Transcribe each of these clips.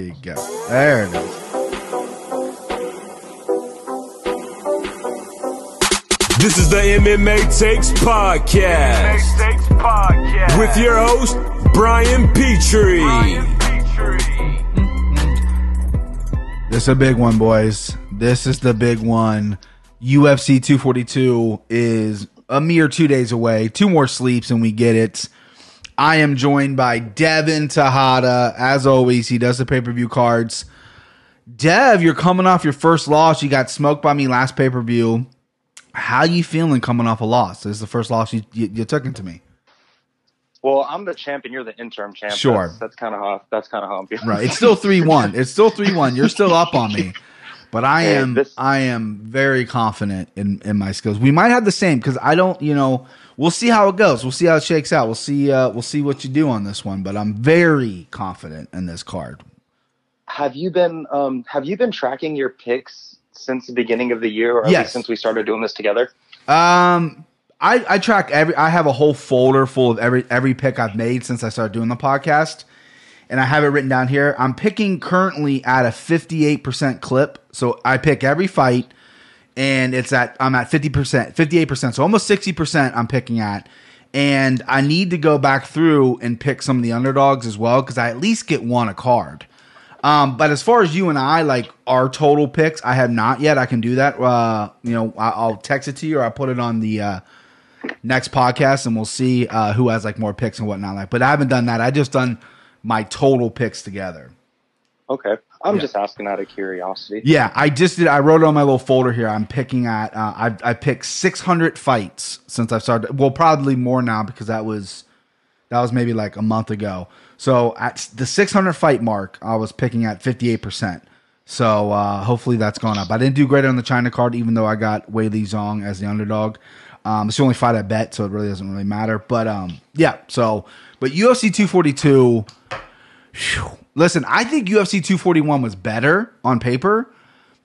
There you go. There it is. This is the MMA Takes Podcast. Takes Podcast. With your host, Brian Petrie. Brian Petrie. This is a big one, boys. This is the big one. UFC 242 is a mere two days away. Two more sleeps and we get it. I am joined by Devin Tejada. As always, he does the pay per view cards. Dev, you're coming off your first loss. You got smoked by me last pay per view. How you feeling coming off a loss? This is the first loss you, you, you took into me. Well, I'm the champ and you're the interim champ. Sure. That's, that's kind of how that's kind of how I'm feeling. Right. It's still three one. It's still three one. You're still up on me. But I am this- I am very confident in, in my skills. We might have the same because I don't, you know, we'll see how it goes. We'll see how it shakes out. We'll see uh we'll see what you do on this one. But I'm very confident in this card. Have you been um have you been tracking your picks since the beginning of the year, or Yes. since we started doing this together? Um I, I track every I have a whole folder full of every every pick I've made since I started doing the podcast. And I have it written down here. I'm picking currently at a 58% clip. So I pick every fight and it's at I'm at 50%, 58%. So almost 60% I'm picking at. And I need to go back through and pick some of the underdogs as well cuz I at least get one a card. Um, but as far as you and I, like our total picks, I have not yet. I can do that. Uh, you know, I, I'll text it to you or I'll put it on the uh, next podcast, and we'll see uh, who has like more picks and whatnot. Like, but I haven't done that. I just done my total picks together. Okay, I'm Yeah. just asking out of curiosity. Yeah, I just did. I wrote it on my little folder here. I'm picking at. Uh, I I picked 600 fights since I started. Well, probably more now because that was that was maybe like a month ago. So at the 600 fight mark, I was picking at 58 percent. So uh, hopefully that's gone up. I didn't do great on the China card, even though I got Wei Li Zhang as the underdog. Um, it's the only fight I bet, so it really doesn't really matter. But um, yeah. So, but UFC 242. Phew. Listen, I think UFC 241 was better on paper,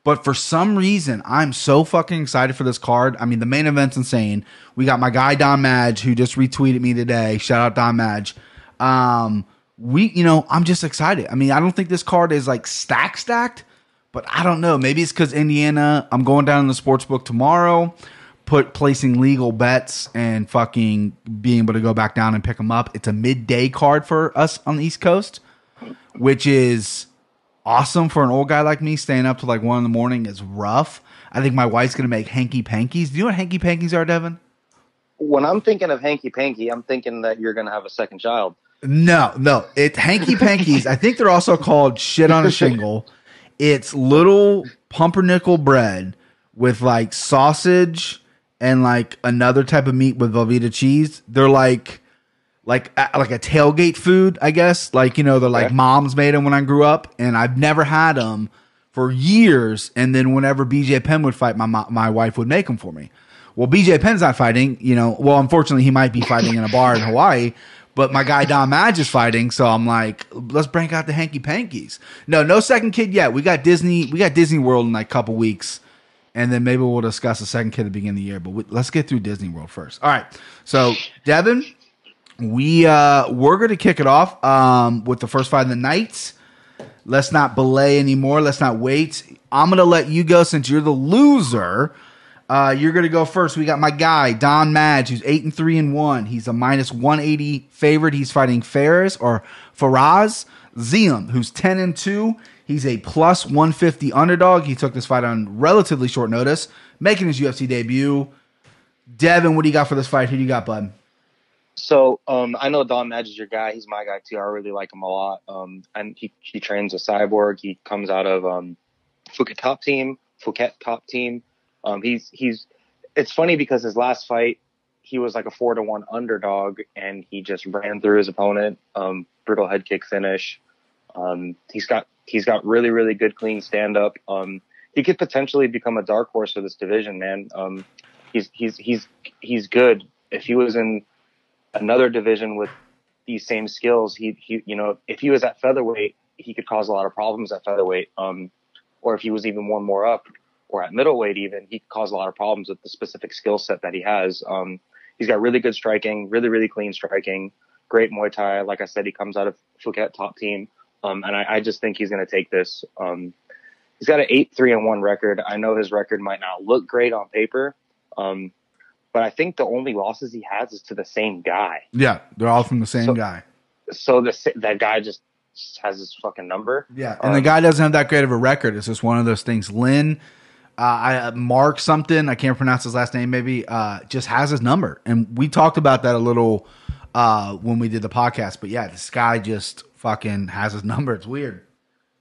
but for some reason, I'm so fucking excited for this card. I mean, the main event's insane. We got my guy Don Madge who just retweeted me today. Shout out Don Madge. Um, we, you know, I'm just excited. I mean, I don't think this card is like stack stacked, but I don't know. Maybe it's because Indiana. I'm going down in the sports book tomorrow, put placing legal bets and fucking being able to go back down and pick them up. It's a midday card for us on the East Coast which is awesome for an old guy like me. Staying up to like one in the morning is rough. I think my wife's gonna make hanky pankies. Do you know what hanky pankies are, Devin? When I'm thinking of hanky panky, I'm thinking that you're gonna have a second child. No, no. it's hanky pankies. I think they're also called shit on a shingle. It's little pumpernickel bread with like sausage and like another type of meat with Velveeta cheese. They're like like a- like a tailgate food, I guess. Like you know, they're like Okay. moms made them when I grew up, and I've never had them for years. And then whenever BJ Penn would fight, my my wife would make them for me. Well, BJ Penn's not fighting, you know. Well, unfortunately, he might be fighting in a bar in Hawaii, but my guy Don Madge is fighting, so I'm like, let's break out the hanky pankies. No, no second kid yet. We got Disney. We got Disney World in like a couple weeks, and then maybe we'll discuss the second kid at the beginning of the year. But we, let's get through Disney World first. All right. So, Devin, we uh we're gonna kick it off um with the first fight of the night. Let's not belay anymore. Let's not wait. I'm gonna let you go since you're the loser. Uh, you're gonna go first. We got my guy Don Madge, who's eight and three and one. He's a minus one eighty favorite. He's fighting Ferris or Faraz Ziam, who's ten and two. He's a plus one fifty underdog. He took this fight on relatively short notice, making his UFC debut. Devin, what do you got for this fight? Who do you got, bud? So um, I know Don Madge is your guy. He's my guy too. I really like him a lot. Um, and he he trains with Cyborg. He comes out of um, Phuket Top Team. Phuket Top Team. Um, he's he's. It's funny because his last fight, he was like a four to one underdog, and he just ran through his opponent. Um, brutal head kick finish. Um, he's got he's got really really good clean stand up. Um, he could potentially become a dark horse for this division, man. Um, he's he's he's he's good. If he was in another division with these same skills, he, he, you know, if he was at featherweight, he could cause a lot of problems at featherweight. Um, or if he was even one more up or at middleweight, even he could cause a lot of problems with the specific skill set that he has. Um, he's got really good striking, really, really clean striking, great Muay Thai. Like I said, he comes out of Phuket top team. Um, and I, I just think he's going to take this. Um, he's got an eight three and one record. I know his record might not look great on paper, um, but I think the only losses he has is to the same guy. Yeah, they're all from the same So- guy. So the that guy just has his fucking number. Yeah, and the Um, guy doesn't have that great of a record. It's just one of those things. Lynn, uh, I, Mark something, I can't pronounce his last name. Maybe uh, just has his number, and we talked about that a little uh, when we did the podcast. But yeah, this guy just fucking has his number. It's weird.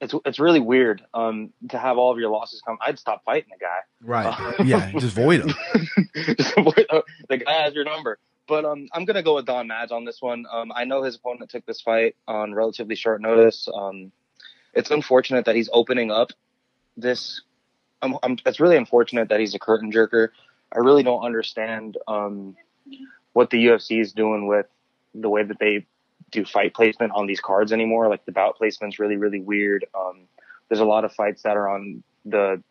It's it's really weird um, to have all of your losses come. I'd stop fighting the guy. Right? yeah, just void him. Just avoid the, the guy has your number. But um, I'm gonna go with Don Madge on this one. Um, I know his opponent took this fight on relatively short notice. Um, it's unfortunate that he's opening up this. Um, um, it's really unfortunate that he's a curtain jerker. I really don't understand um, what the UFC is doing with the way that they do fight placement on these cards anymore. Like the bout placement's really, really weird. Um, there's a lot of fights that are on the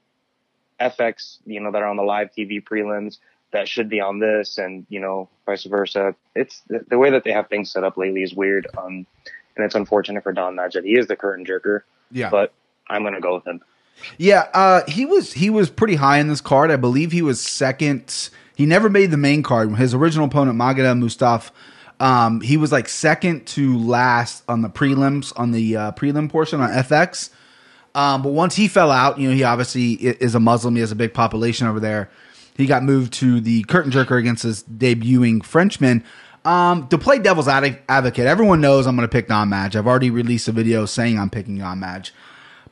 FX, you know, that are on the live TV prelims that should be on this, and you know, vice versa. It's the, the way that they have things set up lately is weird, um, and it's unfortunate for Don Madge he is the curtain jerker. Yeah. But I'm gonna go with him. Yeah, uh, he was he was pretty high in this card. I believe he was second. He never made the main card. His original opponent, Magada Mustaf, um, he was like second to last on the prelims on the uh, prelim portion on FX. Um, but once he fell out, you know, he obviously is a Muslim. He has a big population over there. He got moved to the curtain jerker against his debuting Frenchman. Um, to play devil's ad- advocate, everyone knows I'm going to pick Don Madge. I've already released a video saying I'm picking Don Madge.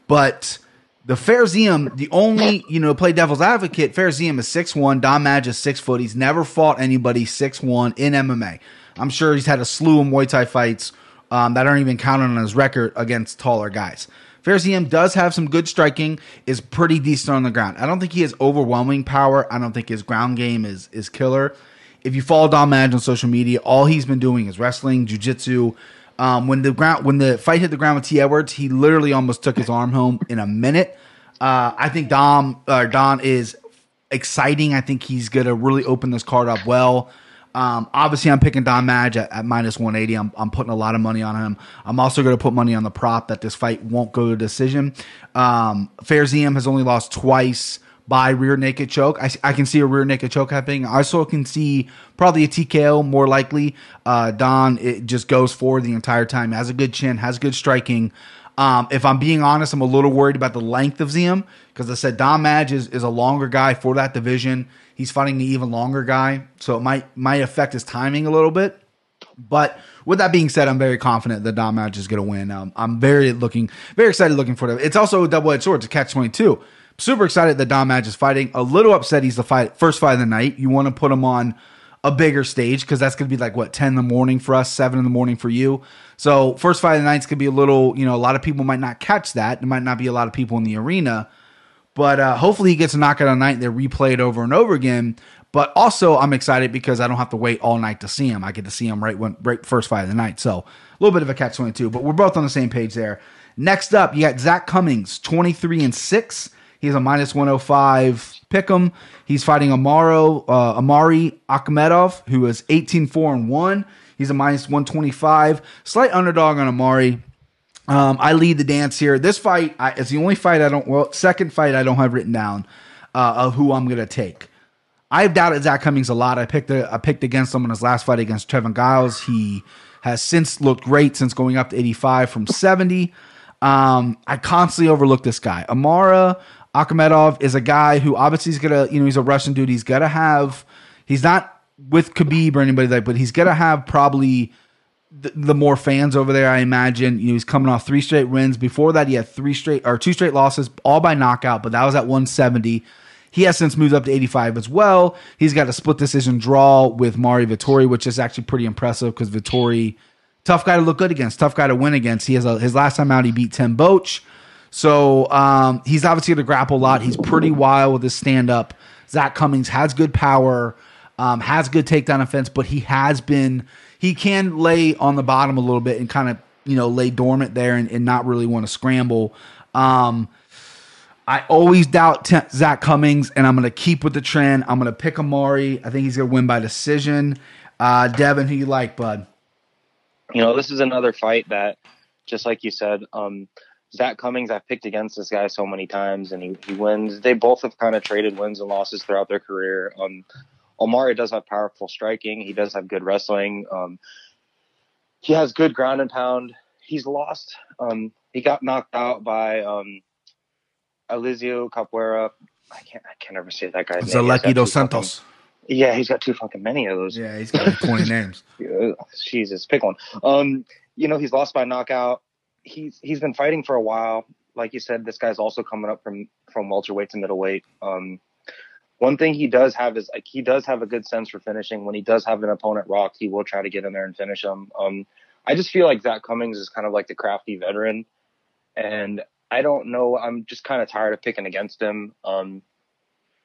But the Fares Ziam, the only, you know, play devil's advocate, Fares Ziam is 6'1, Don Madge is 6 foot. He's never fought anybody 6'1 in MMA. I'm sure he's had a slew of Muay Thai fights um, that aren't even counted on his record against taller guys. Fares Ziam does have some good striking, is pretty decent on the ground. I don't think he has overwhelming power. I don't think his ground game is is killer. If you follow Don Madge on social media, all he's been doing is wrestling, jujitsu. Um, when the ground when the fight hit the ground with T. Edwards, he literally almost took his arm home in a minute. Uh, I think Dom uh, Don is exciting. I think he's gonna really open this card up well. Um, obviously, I'm picking Don Madge at, at minus 180. I'm, I'm putting a lot of money on him. I'm also going to put money on the prop that this fight won't go to decision. Um, Fares Ziam has only lost twice by rear naked choke. I, I can see a rear naked choke happening. I also can see probably a TKO more likely. Uh, Don it just goes forward the entire time. Has a good chin. Has good striking. Um, if I'm being honest, I'm a little worried about the length of Ziam because I said Don Madge is, is a longer guy for that division. He's fighting the even longer guy, so it might might affect his timing a little bit. But with that being said, I'm very confident that Don Madge is going to win. Um, I'm very looking, very excited looking for it. It's also a double edged sword. It's catch 22. Super excited that Don Madge is fighting. A little upset he's the fight first fight of the night. You want to put him on a bigger stage because that's going to be like what 10 in the morning for us, 7 in the morning for you. So first fight of the night's to be a little, you know, a lot of people might not catch that. There might not be a lot of people in the arena. But uh, hopefully he gets a knockout on night and they replay it over and over again. But also I'm excited because I don't have to wait all night to see him. I get to see him right when right first fight of the night. So a little bit of a catch twenty two, but we're both on the same page there. Next up, you got Zak Cummings, twenty three and six. He's a minus one hundred five pick him. He's fighting Amaro uh, Amari Akhmedov, who is 18-4 and one. He's a minus one twenty five. Slight underdog on Amari. Um, I lead the dance here. This fight I, is the only fight I don't. Well, second fight I don't have written down uh, of who I'm gonna take. I've doubted Zak Cummings a lot. I picked a, I picked against him in his last fight against Trevin Giles. He has since looked great since going up to 85 from 70. Um, I constantly overlook this guy. Amara Akhmedov is a guy who obviously is gonna, you know, he's a Russian dude. He's gonna have, he's not with Khabib or anybody like, but he's gonna have probably the, the more fans over there, I imagine. You know, he's coming off three straight wins. Before that, he had three straight or two straight losses, all by knockout, but that was at 170. He has since moved up to 85 as well. He's got a split decision draw with Marvin Vettori, which is actually pretty impressive because Vettori, tough guy to look good against, tough guy to win against. He has a, his last time out, he beat Tim Boetsch. So um, he's obviously going to grapple a lot. He's pretty wild with his stand up. Zach Cummings has good power, um, has good takedown offense, but he has been he can lay on the bottom a little bit and kind of you know lay dormant there and, and not really want to scramble. Um, I always doubt T- Zak Cummings, and I'm going to keep with the trend. I'm going to pick Amari. I think he's going to win by decision. Uh, Devin, who you like, bud? You know, this is another fight that just like you said, um, Zak Cummings, I've picked against this guy so many times, and he, he wins. They both have kind of traded wins and losses throughout their career. Um, Omari does have powerful striking. He does have good wrestling. Um, he has good ground and pound. He's lost. Um, he got knocked out by um, Elizeu Capoeira. I can't. I can't ever say that guy's name. He's dos two fucking- Santos. Yeah, he's got too fucking many of those. Yeah, he's got like 20 names. Jesus, pick one. Um, you know, he's lost by knockout. He's he's been fighting for a while. Like you said, this guy's also coming up from from welterweight to middleweight. Um, one thing he does have is like he does have a good sense for finishing. When he does have an opponent rocked, he will try to get in there and finish him. Um, I just feel like Zak Cummings is kind of like the crafty veteran, and I don't know. I'm just kind of tired of picking against him. Um,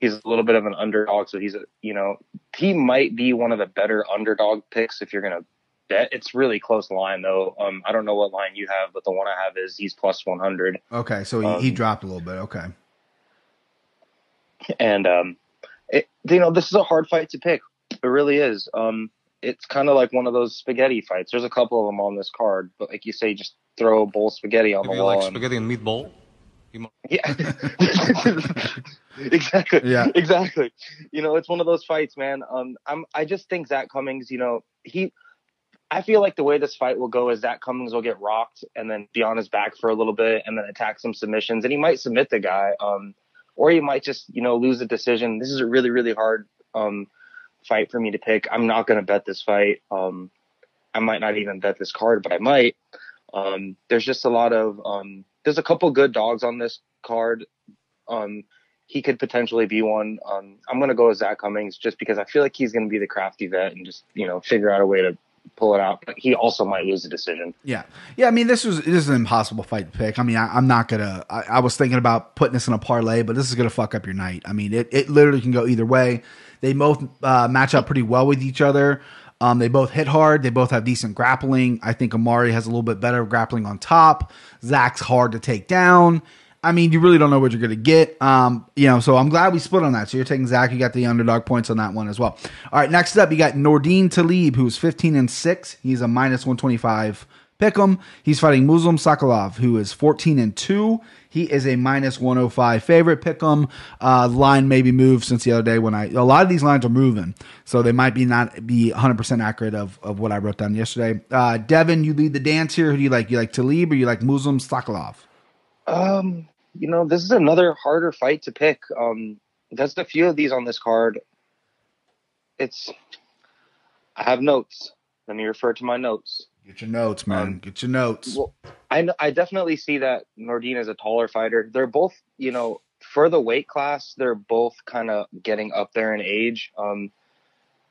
he's a little bit of an underdog, so he's a you know he might be one of the better underdog picks if you're gonna bet. It's really close line though. Um, I don't know what line you have, but the one I have is he's plus 100, Okay, so he, he Um, dropped a little bit. Okay. And um, it, you know this is a hard fight to pick. It really is. Um, it's kind of like one of those spaghetti fights. There's a couple of them on this card, but like you say, just throw a bowl of spaghetti on If the you wall. like and- spaghetti and meatball, Yeah. exactly. Yeah. Exactly. You know, it's one of those fights, man. Um, I'm. I just think Zak Cummings. You know, he. I feel like the way this fight will go is Zak Cummings will get rocked and then be on his back for a little bit and then attack some submissions and he might submit the guy. Um, or you might just you know lose a decision. This is a really really hard um fight for me to pick. I'm not going to bet this fight. Um, I might not even bet this card, but I might. Um, there's just a lot of um, there's a couple good dogs on this card. Um, he could potentially be one. Um, I'm gonna go with Zak Cummings just because I feel like he's gonna be the crafty vet and just you know figure out a way to pull it out. But he also might lose the decision. Yeah, yeah. I mean, this was this is an impossible fight to pick. I mean, I, I'm not gonna. I, I was thinking about putting this in a parlay, but this is gonna fuck up your night. I mean, it it literally can go either way. They both uh, match up pretty well with each other. Um, they both hit hard. They both have decent grappling. I think Amari has a little bit better grappling on top. Zak's hard to take down. I mean, you really don't know what you're going to get. Um, you know, so I'm glad we split on that. So you're taking Zak. You got the underdog points on that one as well. All right, next up, you got Nordine Taleb, who's 15 and 6. He's a minus 125 pick him. He's fighting Muslim Salikhov, who is 14 and 2. He is a minus 105 favorite pick'em. Uh, line maybe moved since the other day when I, a lot of these lines are moving. So they might be not be 100% accurate of, of what I wrote down yesterday. Uh, Devin, you lead the dance here. Who do you like? You like Taleb or you like Muslim Salikhov? Um, you know, this is another harder fight to pick. Um, there's a few of these on this card. It's, I have notes. Let me refer to my notes. Get your notes, man. Um, Get your notes. Well, I I definitely see that Nordine is a taller fighter. They're both, you know, for the weight class, they're both kind of getting up there in age. Um,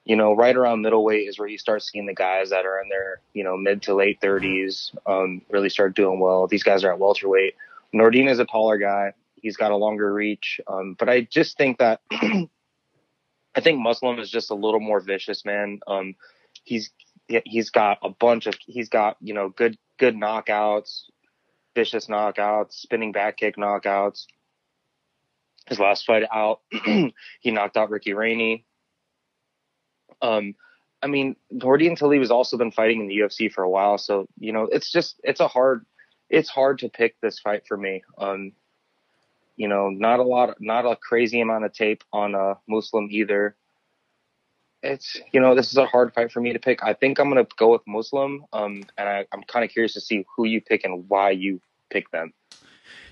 you know, right around middleweight is where you start seeing the guys that are in their, you know, mid to late 30s um, really start doing well. These guys are at welterweight. Nordine is a taller guy. He's got a longer reach. Um, but I just think that I think Muslim is just a little more vicious, man. Um, he's he's got a bunch of he's got you know good good knockouts, vicious knockouts, spinning back kick knockouts. His last fight out, he knocked out Ricky Rainey. Um, I mean, Nordine Taleb has also been fighting in the UFC for a while, so you know it's just it's a hard it's hard to pick this fight for me. Um, you know, not a lot, not a crazy amount of tape on a Muslim either it's you know this is a hard fight for me to pick. I think I'm gonna go with Muslim, um, and I, I'm kind of curious to see who you pick and why you pick them.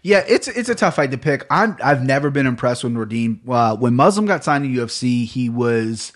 Yeah, it's it's a tough fight to pick. I'm I've never been impressed with Nordine. Uh, when Muslim got signed to UFC, he was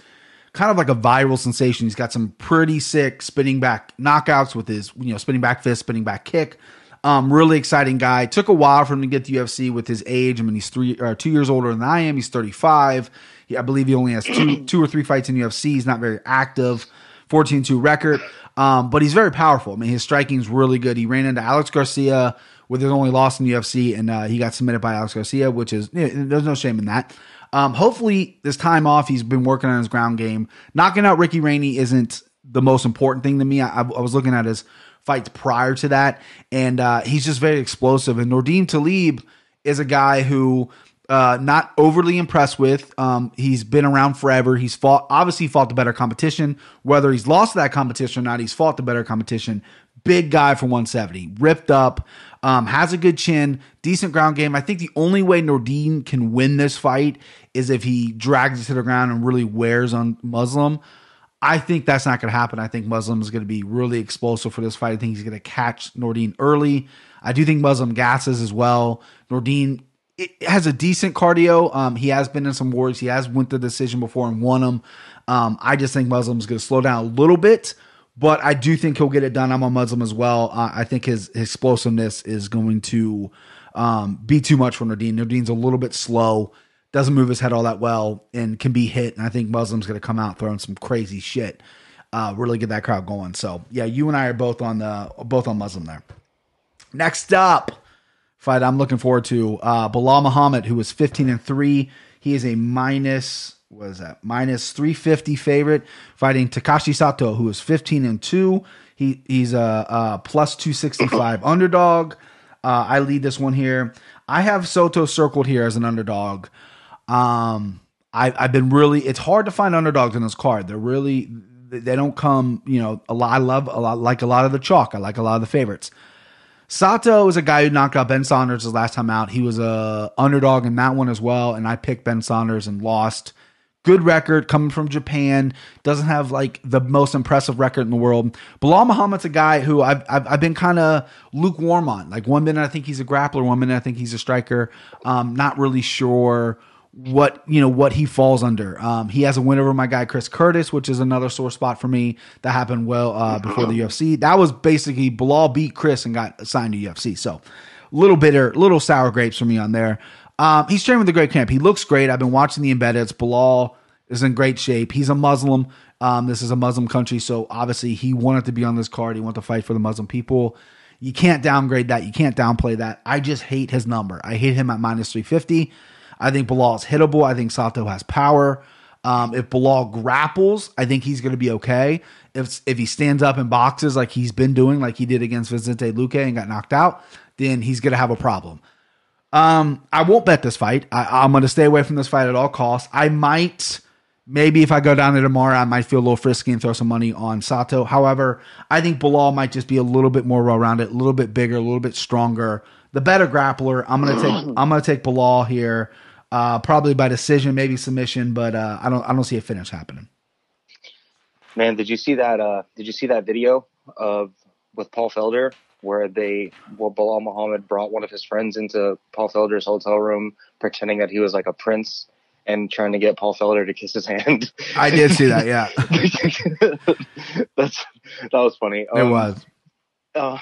kind of like a viral sensation. He's got some pretty sick spinning back knockouts with his you know spinning back fist, spinning back kick. Um, really exciting guy. Took a while for him to get to UFC with his age. I mean, he's three or two years older than I am. He's 35. He, I believe he only has two two or three fights in UFC. He's not very active. 14-2 record. Um, but he's very powerful. I mean, his striking's really good. He ran into Alex Garcia with his only loss in the UFC, and uh, he got submitted by Alex Garcia, which is yeah, there's no shame in that. Um, hopefully, this time off, he's been working on his ground game. Knocking out Ricky Rainey isn't the most important thing to me. I, I was looking at his fights prior to that, and uh, he's just very explosive. And Nordine Taleb is a guy who uh, not overly impressed with. Um, he's been around forever. He's fought, obviously, fought the better competition. Whether he's lost that competition or not, he's fought the better competition. big guy for 170, ripped up, um, has a good chin, decent ground game. I think the only way Nordine can win this fight is if he drags it to the ground and really wears on Muslim. I think that's not going to happen. I think Muslim is going to be really explosive for this fight. I think he's going to catch Nordine early. I do think Muslim gasses as well. Nordine has a decent cardio. Um, he has been in some wars. He has went the decision before and won them. Um, I just think Muslim's going to slow down a little bit, but I do think he'll get it done. I'm a Muslim as well. Uh, I think his, his explosiveness is going to um, be too much for Nordine. Nordine's a little bit slow, doesn't move his head all that well, and can be hit. And I think Muslim's going to come out throwing some crazy shit, uh, really get that crowd going. So yeah, you and I are both on the both on Muslim there. Next up, fight I'm looking forward to uh, Belal Muhammad, who was 15 and three. He is a minus what is that minus 350 favorite fighting Takashi Sato, who is 15 and two. He he's a, a plus 265 underdog. Uh, I lead this one here. I have Sato circled here as an underdog. Um, I, I've been really. It's hard to find underdogs in this card. They're really they don't come. You know, a lot. I love a lot like a lot of the chalk. I like a lot of the favorites. Sato is a guy who knocked out Ben Saunders his last time out. He was a underdog in that one as well, and I picked Ben Saunders and lost. Good record coming from Japan. Doesn't have like the most impressive record in the world. Belal Muhammad's a guy who I've I've, I've been kind of lukewarm on. Like one minute I think he's a grappler, one minute I think he's a striker. Um, not really sure what you know what he falls under. Um, he has a win over my guy Chris Curtis, which is another sore spot for me. That happened well uh, before the UFC. That was basically Belal beat Chris and got signed to UFC. So little bitter, little sour grapes for me on there. Um, he's training with the great camp. He looks great. I've been watching the embeddeds. Belal is in great shape. He's a Muslim. Um, this is a Muslim country, so obviously he wanted to be on this card. He wanted to fight for the Muslim people. You can't downgrade that. You can't downplay that. I just hate his number. I hate him at minus 350. I think Belal is hittable. I think Sato has power. Um, if Belal grapples, I think he's going to be okay. If if he stands up and boxes like he's been doing, like he did against Vicente Luque and got knocked out, then he's going to have a problem. Um, I won't bet this fight. I, I'm going to stay away from this fight at all costs. I might, maybe if I go down there tomorrow, I might feel a little frisky and throw some money on Sato. However, I think Belal might just be a little bit more well rounded, a little bit bigger, a little bit stronger, the better grappler. I'm gonna take I'm gonna take Belal here. Uh, probably by decision, maybe submission, but uh, I don't I don't see a finish happening. Man, did you see that? Uh, did you see that video of with Paul Felder where they, well, Belal Muhammad brought one of his friends into Paul Felder's hotel room, pretending that he was like a prince and trying to get Paul Felder to kiss his hand. I did see that. Yeah, That's that was funny. it Um, was. Uh,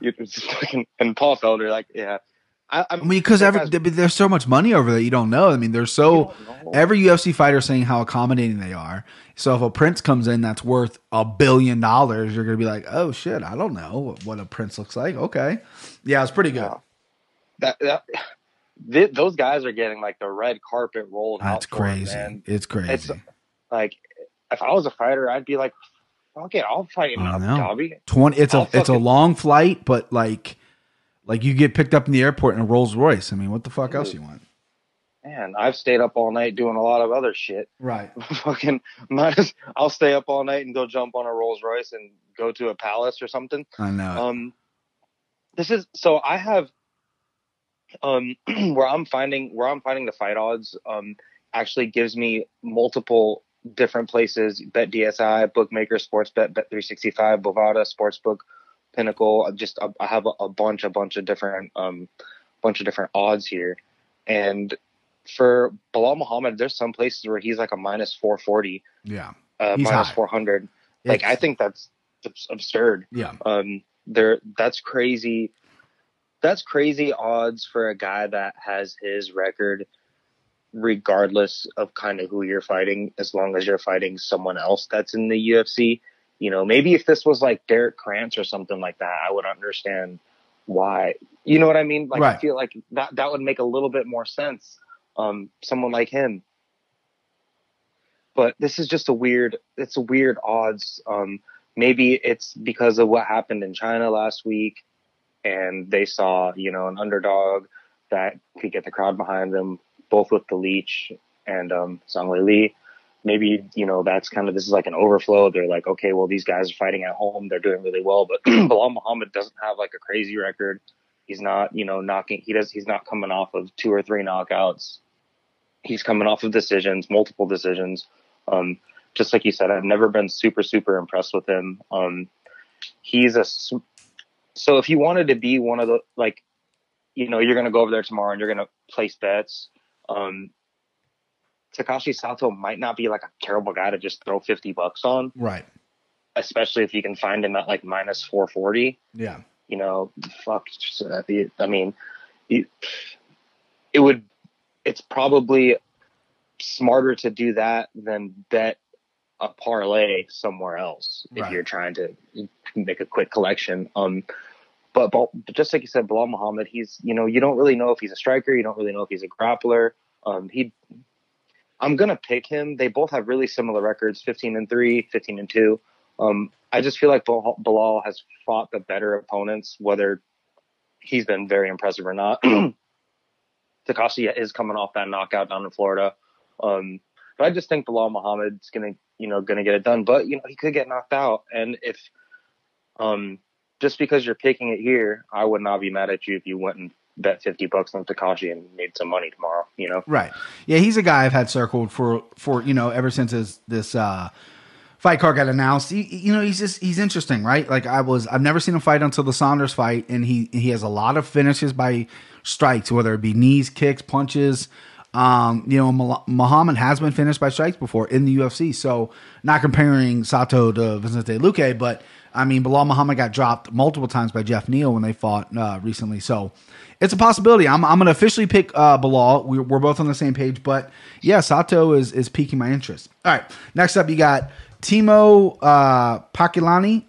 it was fucking, and Paul Felder, like, yeah. I, I'm, I mean, because every, there's so much money over there, you don't know. I mean, there's so You don't know. every UFC fighter saying how accommodating they are. So if a prince comes in that's worth a billion dollars, you're gonna be like, oh shit, I don't know what a prince looks like. Okay, yeah, it's pretty good. That, that th- those guys are getting like the red carpet rolled out. That's 'em, crazy. man. It's crazy. It's like if I was a fighter, I'd be like, okay, I'll fight in Abu. Dhabi. Twenty. It's a I'll it's a long flight, but like, like you get picked up in the airport in a Rolls Royce. I mean, what the fuck else you want? Man, I've stayed up all night doing a lot of other shit. Right. Fucking, might as, I'll stay up all night and go jump on a Rolls Royce and go to a palace or something. I know. Um, this is so I have um where I'm finding where I'm finding the fight odds um actually gives me multiple different places bet DSI bookmaker sports bet bet 365 Bovada sportsbook pinnacle just I have a, a bunch a bunch of different um bunch of different odds here and for Belal Muhammad there's some places where he's like a minus 440 yeah. uh, minus high. 400 like It's- I think that's, that's absurd Yeah. um there that's crazy that's crazy odds for a guy that has his record regardless of kind of who you're fighting as long as you're fighting someone else that's in the UFC you know maybe if this was like Derrick Krantz or something like that I would understand why you know what I mean? Like I feel like that that would make a little bit more sense um someone like him. But this is just a weird it's a weird odds um maybe it's because of what happened in China last week and they saw, you know, an underdog that could get the crowd behind them, both with the leech and um Zhang Wei Li. Maybe you know that's kind of this is like an overflow. They're like, okay, well these guys are fighting at home, they're doing really well, but Belal Muhammad doesn't have like a crazy record. He's not, you know, knocking. He does. He's not coming off of two or three knockouts. He's coming off of decisions, multiple decisions. Um, just like you said, I've never been super super impressed with him. Um, he's a so if you wanted to be one of the like, you know, you're gonna go over there tomorrow and you're gonna place bets. Um, Takashi Sato might not be like a terrible guy to just throw 50 bucks on, Right. especially if you can find him at like minus 440. Yeah. You know, fuck. uh, the- I mean, it would, it's probably smarter to do that than bet a parlay somewhere else if Right. you're trying to make a quick collection. Um, but, but just like you said, Belal Muhammad, he's, you know, you don't really know if he's a striker. You don't really know if he's a grappler. Um, he, I'm going to pick him. They both have really similar records, 15 and three, 15 and two. Um, I just feel like Belal Belal has fought the better opponents, whether he's been very impressive or not. Takashi is coming off that knockout down in Florida. Um, but I just think Belal Muhammad's gonna, you know, gonna get it done. But you know, he could get knocked out, and if, um, just because you're picking it here, I would not be mad at you if you went and bet fifty bucks on Takashi and made some money tomorrow. You know, Right. Yeah, he's a guy I've had circled for for you know ever since his, this uh, fight card got announced. He, you know, he's just he's interesting, right? Like I was, I've never seen him fight until the Saunders fight, and he he has a lot of finishes by strikes, whether it be knees, kicks, punches. Um, you know, Muhammad has been finished by strikes before in the UFC. So, not comparing Sato to Vicente Luque, but I mean, Belal Muhammad got dropped multiple times by Jeff Neal when they fought uh, recently. So, it's a possibility. I'm, I'm going to officially pick uh, Belal. We're, we're both on the same page, but yeah, Sato is is piquing my interest. All right, next up, you got Teemu uh, Packalen.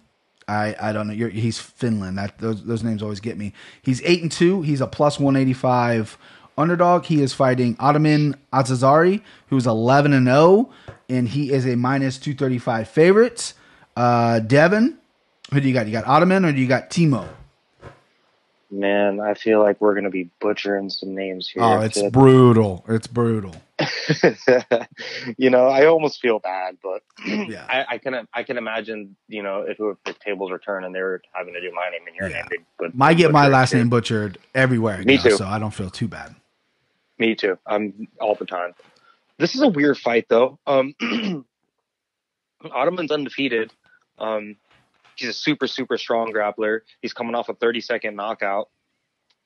I, I don't know. You're, he's Finland. That those those names always get me. He's eight and two. He's a plus one eighty five underdog. He is fighting Ottoman Azazari, who's eleven and zero, and he is a minus two thirty five favorite. Uh, Devin, who do you got? You got Ottoman or do you got Teemu? man, I feel like we're gonna be butchering some names here. Oh, it's kid. brutal. It's brutal. you know, I almost feel bad, but Yeah. I, I can I can imagine, you know, if the tables were turned and they were having to do my name and your Yeah. name, would I get my last too. name butchered everywhere. Me too. So I don't feel too bad. Me too. I'm all the time. This is a weird fight though. Um, Ottoman's undefeated. Um, he's a super super strong grappler. He's coming off a 30 second knockout.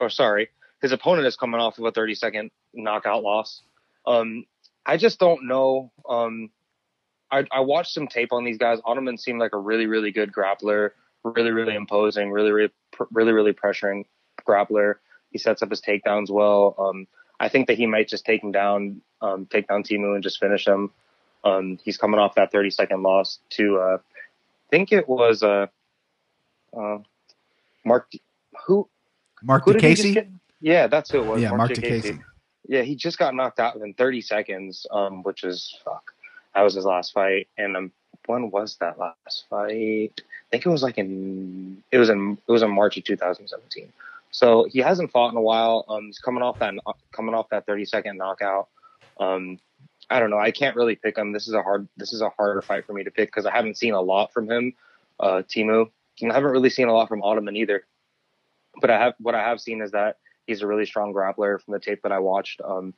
Or sorry, his opponent is coming off of a 30 second knockout loss. Um, I just don't know. Um, I, I watched some tape on these guys. Ottoman seemed like a really really good grappler. Really really imposing. Really really really really pressuring grappler. He sets up his takedowns well. Um, I think that he might just take him down, um, take down Teemu and just finish him. Um, he's coming off that 30 second loss to, uh, think it was, uh, uh, Mark, who, Mark who did he just Diakiese? Yeah, that's who it was. Yeah, Mark Diakiese. Diakiese. Yeah, he just got knocked out in 30 seconds, um, which is, fuck, that was his last fight. And, um, when was that last fight? I think it was like in, it was in, it was in March of 2017. So he hasn't fought in a while. Um, he's coming off that coming off that 30 second knockout. Um, I don't know. I can't really pick him. This is a hard this is a harder fight for me to pick because I haven't seen a lot from him, uh, Teemu. And I haven't really seen a lot from Ottoman either. But I have what I have seen is that he's a really strong grappler from the tape that I watched. Um,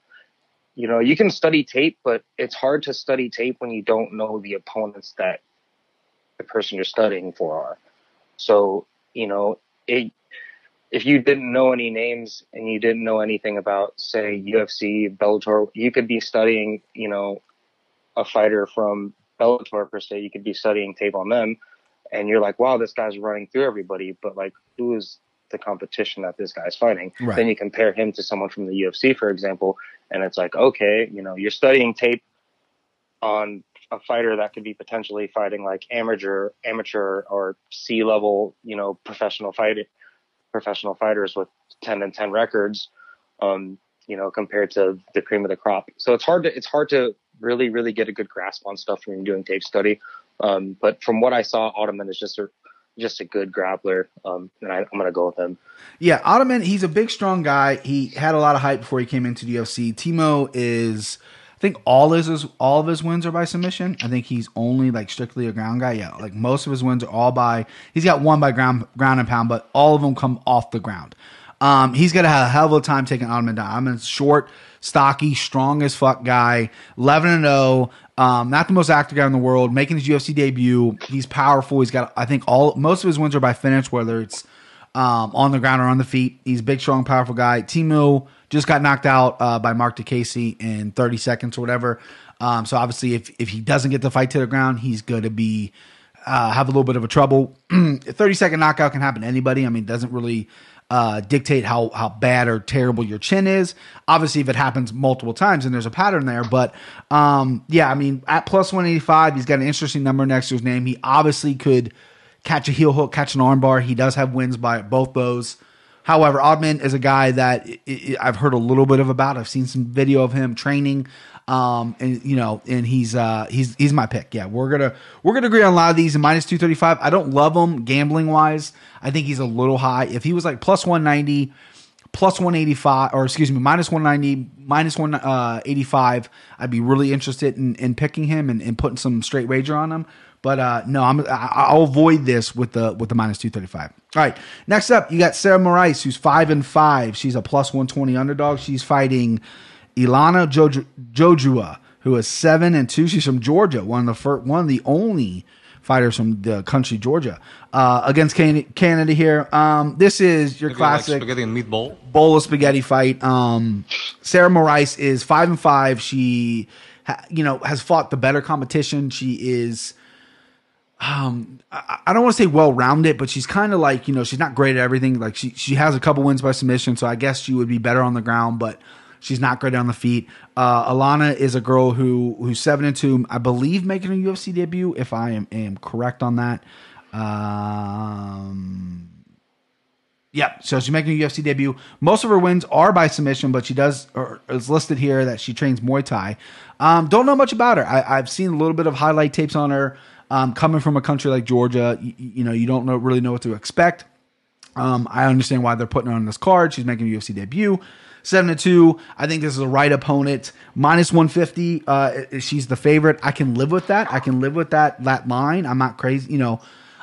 you know, you can study tape, but it's hard to study tape when you don't know the opponents that the person you're studying for are. So, you know, it, if you didn't know any names and you didn't know anything about, say, UFC, Bellator, you could be studying, you know, a fighter from Bellator per se. You could be studying tape on them, and you're like, wow, this guy's running through everybody. But like, who is the competition that this guy's fighting? Right. Then you compare him to someone from the UFC, for example, and it's like, okay, you know, you're studying tape on a fighter that could be potentially fighting like amateur, amateur or C level, you know, professional fighting, professional fighters with 10 and 10 records, um, you know, compared to the cream of the crop. So it's hard to, it's hard to really, really get a good grasp on stuff when you're doing tape study. Um, but from what I saw, Ottoman is just a, just a good grappler. Um, and I, I'm going to go with him. Yeah, Ottoman, he's a big, strong guy. He had a lot of hype before he came into the UFC. Teemu is, think all his is all of his wins are by submission. I think he's only like strictly a ground guy. Yeah, like most of his wins are all by. He's got one by ground ground and pound, but all of them come off the ground. Um, he's gonna have a hell of a time taking Ottoman down. I'm a short, stocky, strong as fuck guy. 11 and 0. Um, not the most active guy in the world. Making his UFC debut. He's powerful. He's got I think all most of his wins are by finish, whether it's um, on the ground or on the feet. He's big, strong, powerful guy. Teemu just got knocked out uh, by Mark Diakiese in 30 seconds or whatever. Um, so obviously, if if he doesn't get the fight to the ground, he's going to be uh, have a little bit of a trouble. a 30 second knockout can happen to anybody. I mean, it doesn't really uh, dictate how how bad or terrible your chin is. Obviously, if it happens multiple times, and there's a pattern there. But um, yeah, I mean, at plus 185, he's got an interesting number next to his name. He obviously could catch a heel hook, catch an armbar. He does have wins by both those. However, Oddman is a guy that I've heard a little bit of about. I've seen some video of him training, um, and you know, and he's uh, he's he's my pick. Yeah, we're gonna we're gonna agree on a lot of these. Minus two thirty five, I don't love him gambling wise. I think he's a little high. If he was like plus one ninety, plus 185 or excuse me minus 190 minus 185 i'd be really interested in, in picking him and, and putting some straight wager on him but uh no i'm i'll avoid this with the with the minus 235 all right next up you got sarah moras who's five and five she's a plus 120 underdog she's fighting ilana Jojo- jojua who is seven and two she's from georgia one of the first one of the only fighters from the country georgia uh against Can- canada here um this is your Maybe like classic spaghetti and meatball. bowl of spaghetti fight. Um, Sarah Moras is five and five. She, ha, you know, has fought the better competition. She is, um, I, I don't want to say well rounded, but she's kind of like you know she's not great at everything. Like she she has a couple wins by submission, so I guess she would be better on the ground, but. She's not great on the feet. Uh, Alana is a girl who who's seven and two, I believe, making her UFC debut. If I am, am correct on that, um, yeah, so she's making a UFC debut. Most of her wins are by submission, but she does or is listed here that she trains Muay Thai. Um, don't know much about her. I, I've seen a little bit of highlight tapes on her. Um, coming from a country like Georgia, you, you know, you don't know really know what to expect. Um, I understand why they're putting her on this card. She's making a UFC debut. Seven to two. I think this is a right opponent. Minus one fifty. Uh, she's the favorite. I can live with that. I can live with that that line. I'm not crazy. You know,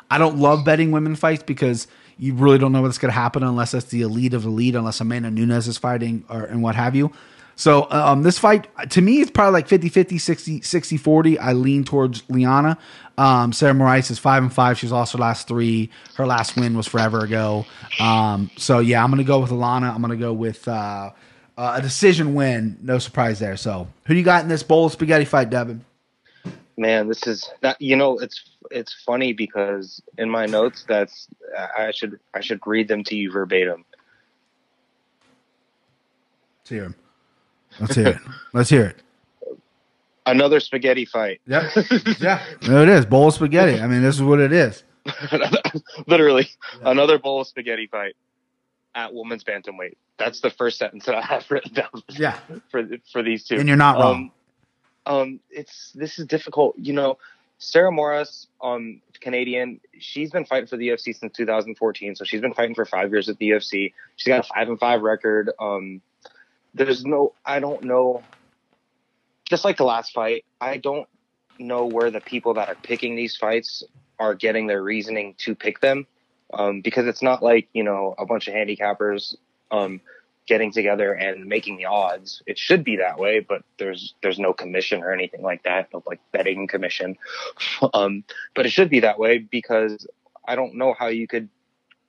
I don't love betting women fights because you really don't know what's going to happen unless it's the elite of elite, unless Amanda Nunes is fighting or and what have you. So um, this fight to me it's probably like 50 50 60 60 40. I lean towards Liana. Um, Sarah Moras is 5 and 5. She's lost her last 3. Her last win was forever ago. Um, so yeah, I'm going to go with Alana. I'm going to go with uh, uh, a decision win. No surprise there. So, who do you got in this bowl of spaghetti fight, Devin? Man, this is that you know it's it's funny because in my notes that's I should I should read them to you verbatim. Hear him. Let's hear it. Let's hear it. Another spaghetti fight. Yep. yeah. There it is. Bowl of spaghetti. I mean, this is what it is. Literally, another bowl of spaghetti fight at women's bantamweight. That's the first sentence that I have written down Yeah. for for these two. And you're not wrong. Um, um, it's this is difficult. You know, Sarah Morris, um, Canadian. She's been fighting for the UFC since 2014, so she's been fighting for five years at the UFC. She's got a five and five record. Um, there's no, I don't know. Just like the last fight, I don't know where the people that are picking these fights are getting their reasoning to pick them, um, because it's not like you know a bunch of handicappers. Um, getting together and making the odds. It should be that way, but there's there's no commission or anything like that, no like betting commission. um, but it should be that way because I don't know how you could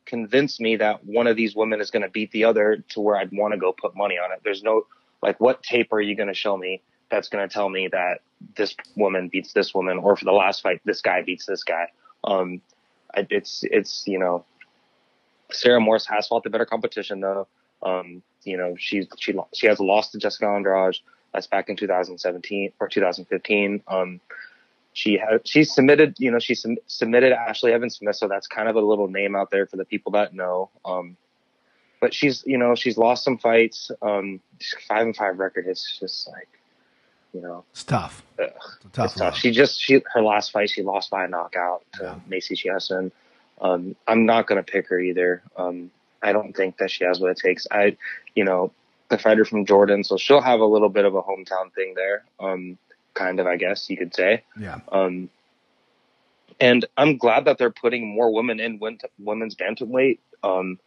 convince me that one of these women is going to beat the other to where I'd want to go put money on it. There's no like what tape are you going to show me that's going to tell me that this woman beats this woman or for the last fight this guy beats this guy. Um, it's it's you know Sarah Morse has fought the better competition though. Um, you know, she's she she has lost to Jessica Andrade. That's back in 2017 or 2015. Um, she had she submitted, you know, she sum, submitted Ashley Evans Smith, so that's kind of a little name out there for the people that know. Um, but she's, you know, she's lost some fights. Um, five and five record is just like, you know, It's tough. ugh, It's tough. it's tough. She just she her last fight she lost by a knockout to Macy Chiasson. Um, I'm not gonna pick her either. Um, I don't think that she has what it takes. I, you know, the fighter from Jordan, so she'll have a little bit of a hometown thing there. Kind of, I guess you could say. Yeah. Um, and I'm glad that they're putting more women in win- women's bantamweight. Um,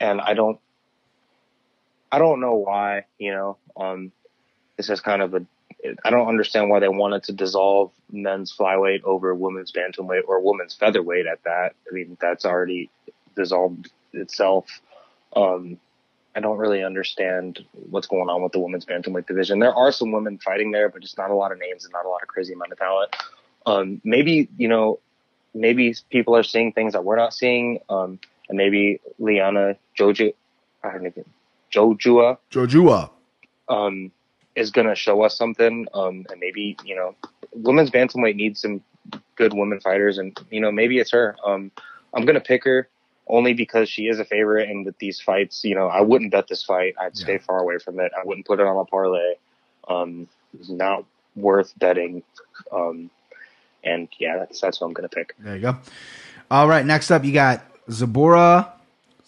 and I don't, I don't know why. You know, um, this is kind of a. I don't understand why they wanted to dissolve men's flyweight over women's bantamweight or women's featherweight at that. I mean, that's already dissolved itself. Um, I don't really understand what's going on with the women's bantamweight division. There are some women fighting there, but just not a lot of names and not a lot of crazy amount of talent. Um, maybe you know, maybe people are seeing things that we're not seeing, um, and maybe Liana Jojo, I don't know, Jojua, Jojua. um, is going to show us something. Um, and maybe, you know, women's bantamweight needs some good women fighters and, you know, maybe it's her. Um, I'm going to pick her only because she is a favorite. And with these fights, you know, I wouldn't bet this fight. I'd stay Yeah. far away from it. I wouldn't put it on a parlay. Um, not worth betting. Um, and yeah, that's, that's what I'm going to pick. There you go. All right, next up you got Zabura,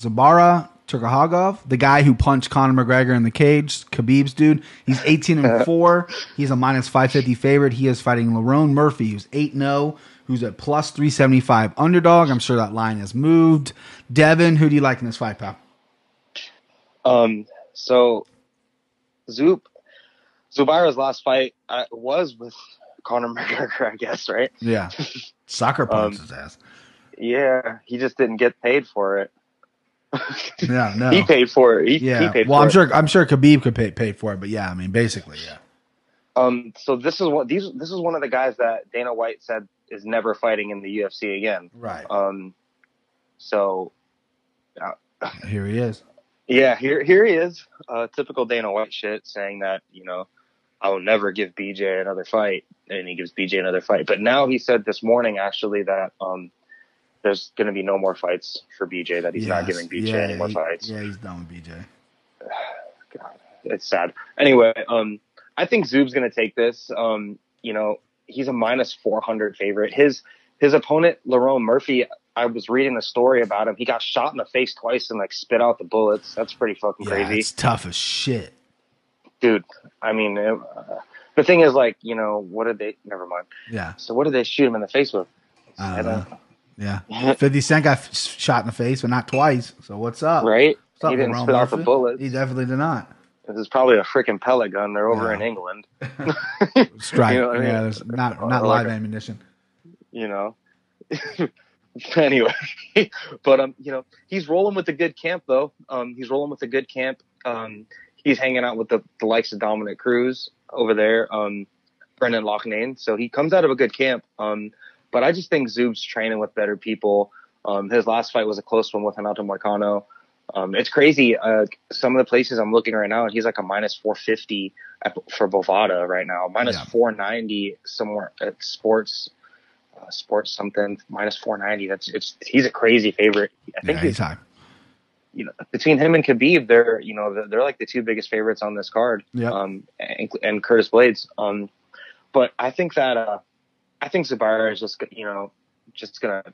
Zabara Turkahagov, the guy who punched Conor McGregor in the cage, Khabib's dude. He's 18 and 4. He's a minus 550 favorite. He is fighting Lerone Murphy, who's 8 0, who's a plus 375 underdog. I'm sure that line has moved. Devin, who do you like in this fight, pal? Um, so Zoop, Zubara's last fight uh, was with Conor McGregor, I guess, right? Yeah. Soccer punched Um, his ass. Yeah, he just didn't get paid for it. Yeah, no. He paid for it. He, he yeah. paid Well, for I'm it. sure I'm sure Khabib could pay paid for it, but yeah, I mean basically, yeah. Um, so this is what these this is one of the guys that Dana White said is never fighting in the UFC again. Right. Um, so Here he is. yeah, here here he is, uh, typical Dana White shit, saying that you know I will never give BJ another fight, and he gives BJ another fight. But now he said this morning actually that um, there's going to be no more fights for BJ. That he's not giving BJ Yeah, any more he- fights. Yeah, he's done with BJ. God, it's sad. Anyway, um, I think Zoob's going to take this. Um, you know, he's a minus 400 favorite. His his opponent, Lerone Murphy, I was reading a story about him. He got shot in the face twice and like spit out the bullets. That's pretty fucking Yeah, crazy, it's tough as shit. dude. I mean, it, uh, the thing is, like, you know, what did they? Never mind. Yeah. So what did they shoot him in the face with? I I don't don't- know. Yeah. 50 Cent got f- shot in the face, but not twice. So what's up? Right? What's up, he didn't Lerone spit out the bullets. He definitely did not. This is probably a freaking pellet gun. They're over Yeah. in England. Strike. You know I mean? Yeah, there's not Or not like live a- ammunition. you know. anyway, but um, you know, he's rolling with a good camp though. Um, he's rolling with a good camp. Um, he's hanging out with the, the likes of Dominic Cruz over there. Um, Brendan Loughnane. So he comes out of a good camp. Um, but I just think Zoob's training with better people. Um, his last fight was a close one with Renato Moicano. Um, it's crazy. Uh, some of the places I'm looking right now, he's like a minus 450 at, for Bovada right now, minus Yeah. 490 somewhere at Sports, uh, Sports something minus 490. That's it's he's a crazy favorite. I think Yeah, he's high. you know between him and Khabib, they're you know they're, they're like the two biggest favorites on this card. Yep. Um, and, and Curtis Blaydes. Um, but I think that uh, I think Zabara is just you know just gonna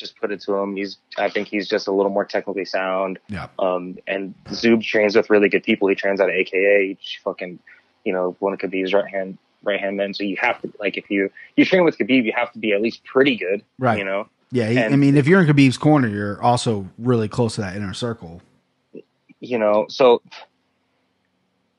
just put it to him. He's I think he's just a little more technically sound. Yeah. Um, and Zub trains with really good people. He trains out of AKA. Fucking you know one of Khabib's right hand right hand men. So you have to like if you you train with Khabib, you have to be at least pretty good. Right. You know. Yeah, he, I mean, if you're in Khabib's corner, you're also really close to that inner circle. you know so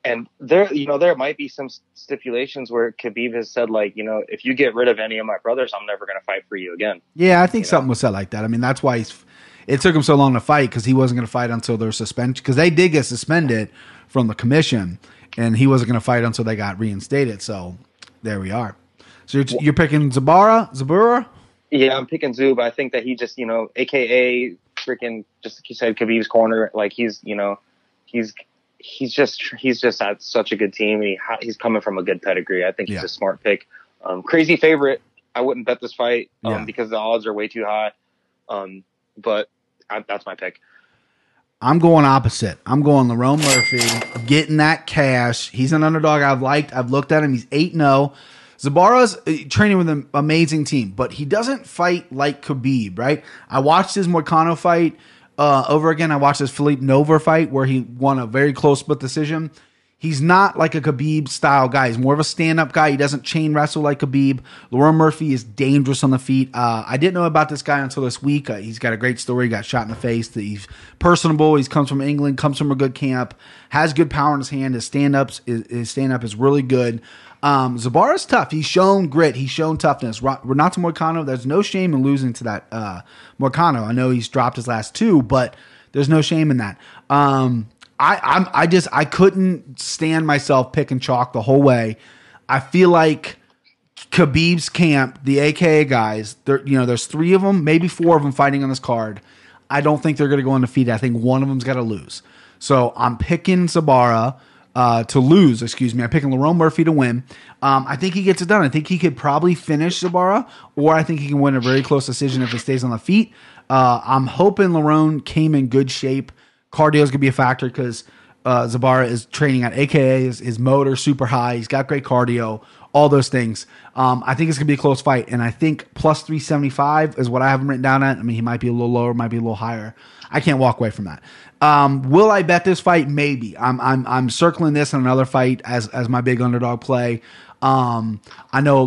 and there you know there might be some stipulations where Khabib has said like you know if you get rid of any of my brothers I'm never going to fight for you again Yeah, I think You know? something was said like that. I mean, that's why he's. It took him so long to fight because he wasn't going to fight until their suspension because they did get suspended from the commission, and he wasn't going to fight until they got reinstated. So there we are. So you're, you're picking Zabara, Zabura. yeah I'm picking Zub I think that he just you know aka freaking just like you said Khabib's corner like he's you know he's he's just he's just at such a good team he he's coming from a good pedigree I think he's Yeah. a smart pick um, crazy favorite I wouldn't bet this fight um, Yeah. because the odds are way too high um, but I, that's my pick I'm going opposite. I'm going Lerone Murphy, getting that cash. He's an underdog I've liked. I've looked at him. He's 8 0. Zabara's uh, training with an amazing team, but he doesn't fight like Khabib, right? I watched his Moicano fight. Uh, over again. I watched this Phillipe Nover fight where he won a very close split decision. He's not like a Khabib style guy. He's more of a stand up guy. He doesn't chain wrestle like Khabib. Lerone Murphy is dangerous on the feet. Uh, I didn't know about this guy until this week. Uh, he's got a great story. He got shot in the face. He's personable. He comes from England. Comes from a good camp. Has good power in his hand. His stand. His stand up is really good. Um, Zabara's tough. He's shown grit. He's shown toughness. Renato Moicano, there's no shame in losing to that uh, Moicano. I know he's dropped his last two, but there's no shame in that. Um, I I'm I just I couldn't stand myself picking chalk the whole way. I feel like Khabib's camp, the AKA guys, there you know, there's three of them, maybe four of them fighting on this card. I don't think they're going to go undefeated. I think one of them's got to lose. So I'm picking Zabara uh, to lose. Excuse me. I'm picking Lerone Murphy to win. Um, I think he gets it done. I think he could probably finish Zabara, or I think he can win a very close decision if he stays on the feet. Uh, I'm hoping Lerone came in good shape cardio is going to be a factor because uh, Zabara is training at AKA, his, his motor super high. He's got great cardio, all those things. Um, I think it's going to be a close fight. And I think plus 375 is what I have him written down at. I mean, he might be a little lower, might be a little higher. I can't walk away from that. Um, will I bet this fight? Maybe. I'm, I'm, I'm circling this in another fight as, as my big underdog play. Um, I know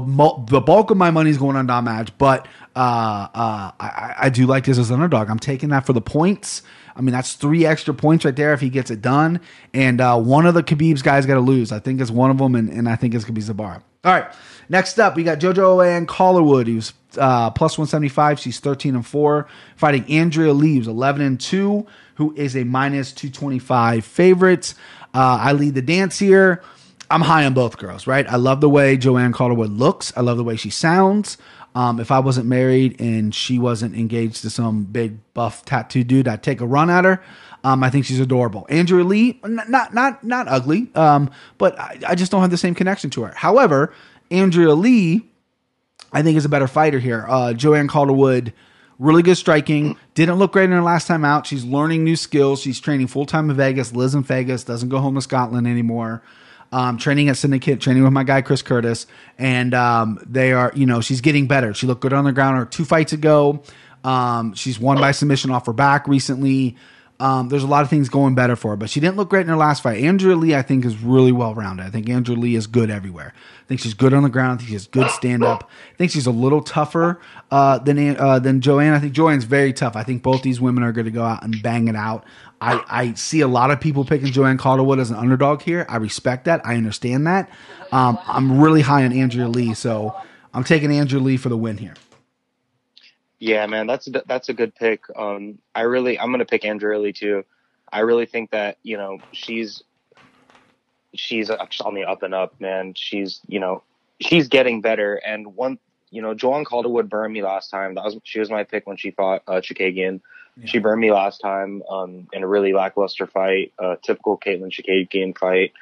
the bulk of my money is going on Don Madge, but uh, uh, I, I do like this as an underdog. I'm taking that for the points. I mean, that's three extra points right there if he gets it done. And uh, one of the Khabib's guys got to lose. I think it's one of them, and, and I think it's going to be Zabara. All right. Next up, we got JoJo Ann Calderwood, who's uh, plus 175. She's 13 and 4. Fighting Andrea Leaves, 11 and 2, who is a minus 225 favorite. Uh, I lead the dance here. I'm high on both girls, right? I love the way Joanne Calderwood looks. I love the way she sounds. Um, if I wasn't married and she wasn't engaged to some big buff tattoo dude, I'd take a run at her. Um, I think she's adorable. Andrea Lee, not not not ugly, um, but I, I, just don't have the same connection to her. However, Andrea Lee, I think is a better fighter here. Uh, Joanne Calderwood, really good striking. Didn't look great in her last time out. She's learning new skills. She's training full time in Vegas. Lives in Vegas. Doesn't go home to Scotland anymore um, training at Syndicate, training with my guy Chris Curtis, and um, they are, you know, she's getting better. She looked good on the ground her two fights ago. Um, she's won by submission off her back recently. Um, there's a lot of things going better for her, but she didn't look great in her last fight. Andrea Lee, I think, is really well rounded. I think Andrea Lee is good everywhere. I think she's good on the ground. I think she has good stand up. I think she's a little tougher uh, than uh, than Joanne. I think Joanne's very tough. I think both these women are going to go out and bang it out. I, I see a lot of people picking Joanne Calderwood as an underdog here. I respect that. I understand that. Um, I'm really high on Andrea Lee, so I'm taking Andrea Lee for the win here. Yeah, man, that's that's a good pick. Um, I really, I'm gonna pick Andrea Lee too. I really think that you know she's she's on the up and up, man. She's you know she's getting better. And one, you know, Joanne Calderwood burned me last time. That was she was my pick when she fought uh, Chookagian. Yeah. She burned me last time um, in a really lackluster fight, a typical Katlyn Chookagian fight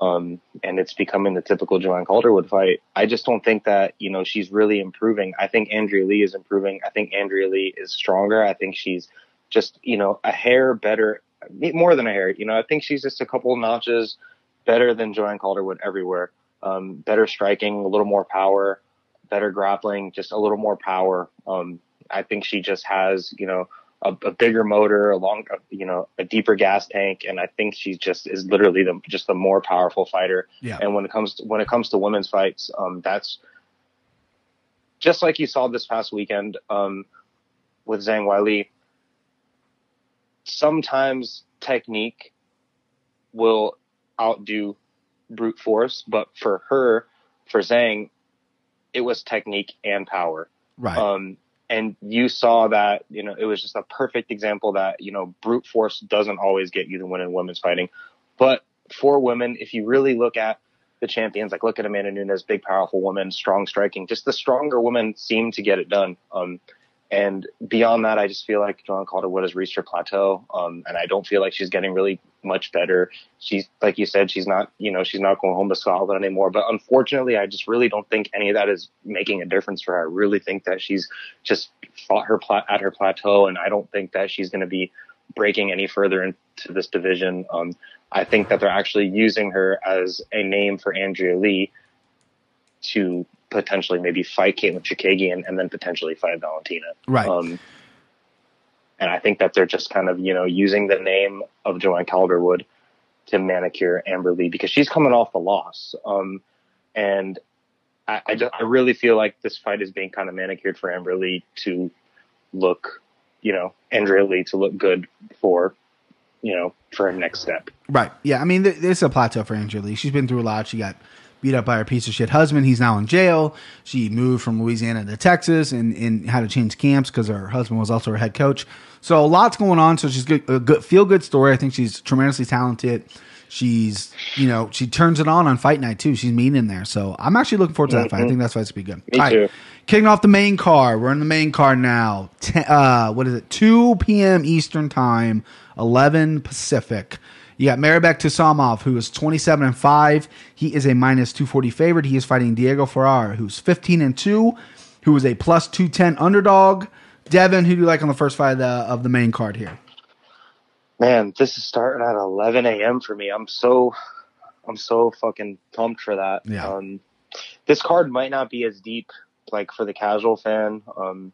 um, and it's becoming the typical Joanne Calderwood fight. I just don't think that you know she's really improving. I think Andrea Lee is improving. I think Andrea Lee is stronger. I think she's just you know a hair better, more than a hair. You know, I think she's just a couple notches better than Joanne Calderwood everywhere. Um, better striking, a little more power, better grappling, just a little more power. Um, I think she just has you know a, a bigger motor, a long, you know, a deeper gas tank, and I think she just is literally the just the more powerful fighter. Yeah. And when it comes to, when it comes to women's fights, um, that's just like you saw this past weekend um, with Zhang Weili. Sometimes technique will outdo brute force, but for her, for Zhang, it was technique and power. Right. Um, and you saw that you know it was just a perfect example that you know brute force doesn't always get you the win in women's fighting. But for women if you really look at the champions like look at amanda nunes big powerful woman strong striking just the stronger women seem to get it done. Um, and beyond that, I just feel like Joanne Calderwood has reached her plateau. Um, and I don't feel like she's getting really much better. She's, like you said, she's not, you know, she's not going home to Scotland anymore. But unfortunately, I just really don't think any of that is making a difference for her. I really think that she's just fought her pla- at her plateau. And I don't think that she's going to be breaking any further into this division. Um, I think that they're actually using her as a name for Andrea Lee to potentially maybe fight Katlyn Chookagian and then potentially fight Valentina. Right. Um, and I think that they're just kind of you know using the name of Joanne Calderwood to manicure Amber Lee because she's coming off the loss. Um, and I, I, just, I really feel like this fight is being kind of manicured for Amber Lee to look, you know, Andrea Lee to look good for, you know, for her next step. Right. Yeah. I mean, th- there's a plateau for Andrea Lee. She's been through a lot. She got beat up by her piece of shit husband. He's now in jail. She moved from Louisiana to Texas and, and had to change camps because her husband was also her head coach. So a lot's going on. So she's good, a good feel good story. I think she's tremendously talented. She's, you know, she turns it on on fight night too. She's mean in there. So I'm actually looking forward to that fight. I think that's fight's gonna be good. Me All right. too. Kicking off the main card. We're in the main card now. Ten, uh, what is it? 2 p.m. Eastern time, 11 Pacific. You got Mairbek Taisumov, who is 27 and 5. He is a minus 240 favorite. He is fighting Diego Ferreira, who's 15 and 2, who is a plus 210 underdog. Devin, who do you like on the first fight of the, of the main card here? Man, this is starting at 11 a.m. for me. I'm so, I'm so fucking pumped for that. Yeah. Um, this card might not be as deep, like for the casual fan. Um,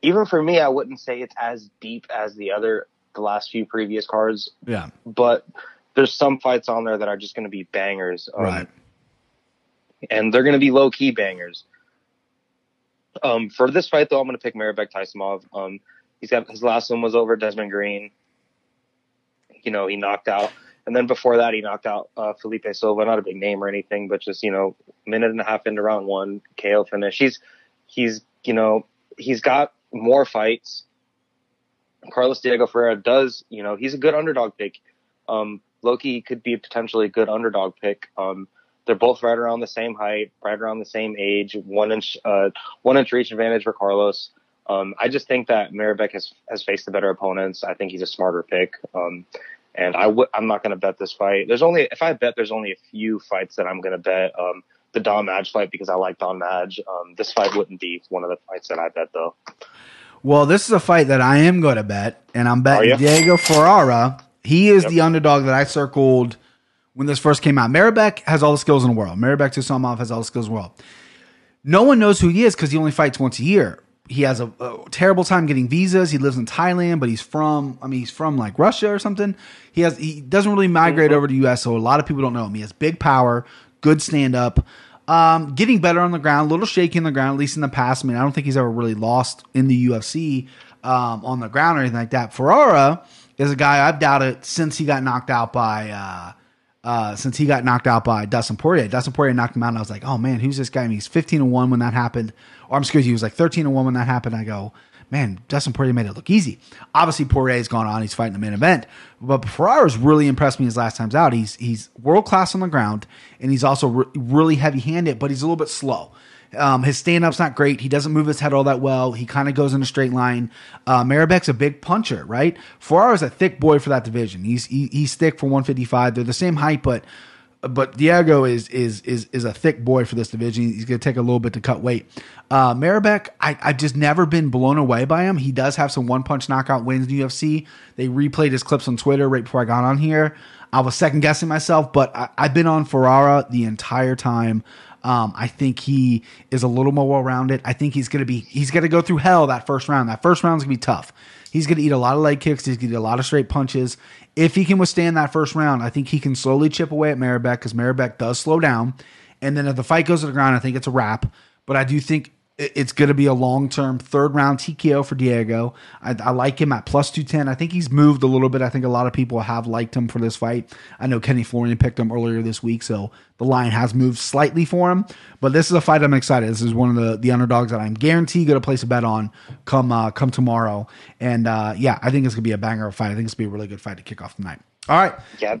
even for me, I wouldn't say it's as deep as the other, the last few previous cards. Yeah. But there's some fights on there that are just going to be bangers. Um, Right. and they're going to be low key bangers. Um, for this fight though, I'm going to pick Mairbek Taisumov. Um, he's got his last one was over Desmond Green. You know, he knocked out, and then before that, he knocked out uh, Felipe Silva. Not a big name or anything, but just you know, minute and a half into round one, KO finish. He's he's you know he's got more fights. Carlos Diego Ferreira does, you know, he's a good underdog pick. Um, Loki could be a potentially good underdog pick. Um, they're both right around the same height, right around the same age, one inch, uh, one inch reach advantage for Carlos. Um, I just think that Mairbek has has faced the better opponents. I think he's a smarter pick. Um, and I w- I'm not going to bet this fight. There's only if I bet, there's only a few fights that I'm going to bet. Um, the Don Madge fight because I like Don Madge. Um, this fight wouldn't be one of the fights that I bet though. Well, this is a fight that I am going to bet, and I'm betting oh, Diego Ferreira. He is Yep. the underdog that I circled when this first came out. Mairbek has all the skills in the world. Mairbek Taisumov has all the skills in the world. No one knows who he is because he only fights once a year. He has a, a terrible time getting visas. He lives in Thailand, but he's from I mean he's from like Russia or something. He has he doesn't really migrate mm-hmm. over to US, so a lot of people don't know him. He has big power, good stand up, um, getting better on the ground, a little shaky on the ground, at least in the past. I mean, I don't think he's ever really lost in the UFC um, on the ground or anything like that. Ferreira is a guy I've doubted since he got knocked out by uh, uh, since he got knocked out by Dustin Poirier. Dustin Poirier knocked him out, and I was like, oh man, who's this guy? Mean, he's 15 and 1 when that happened. Or I'm excuse me, he was like 13 and 1 when that happened. I go, man, Dustin Poirier made it look easy. Obviously, Poirier's gone on, he's fighting the main event. But Ferreira's really impressed me his last times out. He's he's world class on the ground, and he's also re- really heavy handed, but he's a little bit slow. Um, his stand up's not great. He doesn't move his head all that well. He kind of goes in a straight line. Uh, Mairbek's a big puncher, right? Ferreira's a thick boy for that division. He's he, he's thick for 155. They're the same height, but but Diego is is is is a thick boy for this division. He's going to take a little bit to cut weight. Uh, Mairbek, I I've just never been blown away by him. He does have some one punch knockout wins in the UFC. They replayed his clips on Twitter right before I got on here. I was second guessing myself, but I, I've been on Ferreira the entire time. Um, I think he is a little more well rounded. I think he's going to be he's going to go through hell that first round. That first round's going to be tough. He's going to eat a lot of leg kicks. He's going to eat a lot of straight punches. If he can withstand that first round, I think he can slowly chip away at Mairbek because Mairbek does slow down. And then if the fight goes to the ground, I think it's a wrap. But I do think it's going to be a long term third round TKO for Diego. I, I like him at plus 210. I think he's moved a little bit. I think a lot of people have liked him for this fight. I know Kenny Florian picked him earlier this week, so the line has moved slightly for him. But this is a fight I'm excited. This is one of the, the underdogs that I'm guaranteed going to place a bet on come uh, come tomorrow. And uh, yeah, I think it's going to be a banger of a fight. I think it's going to be a really good fight to kick off the night. All right. Yeah,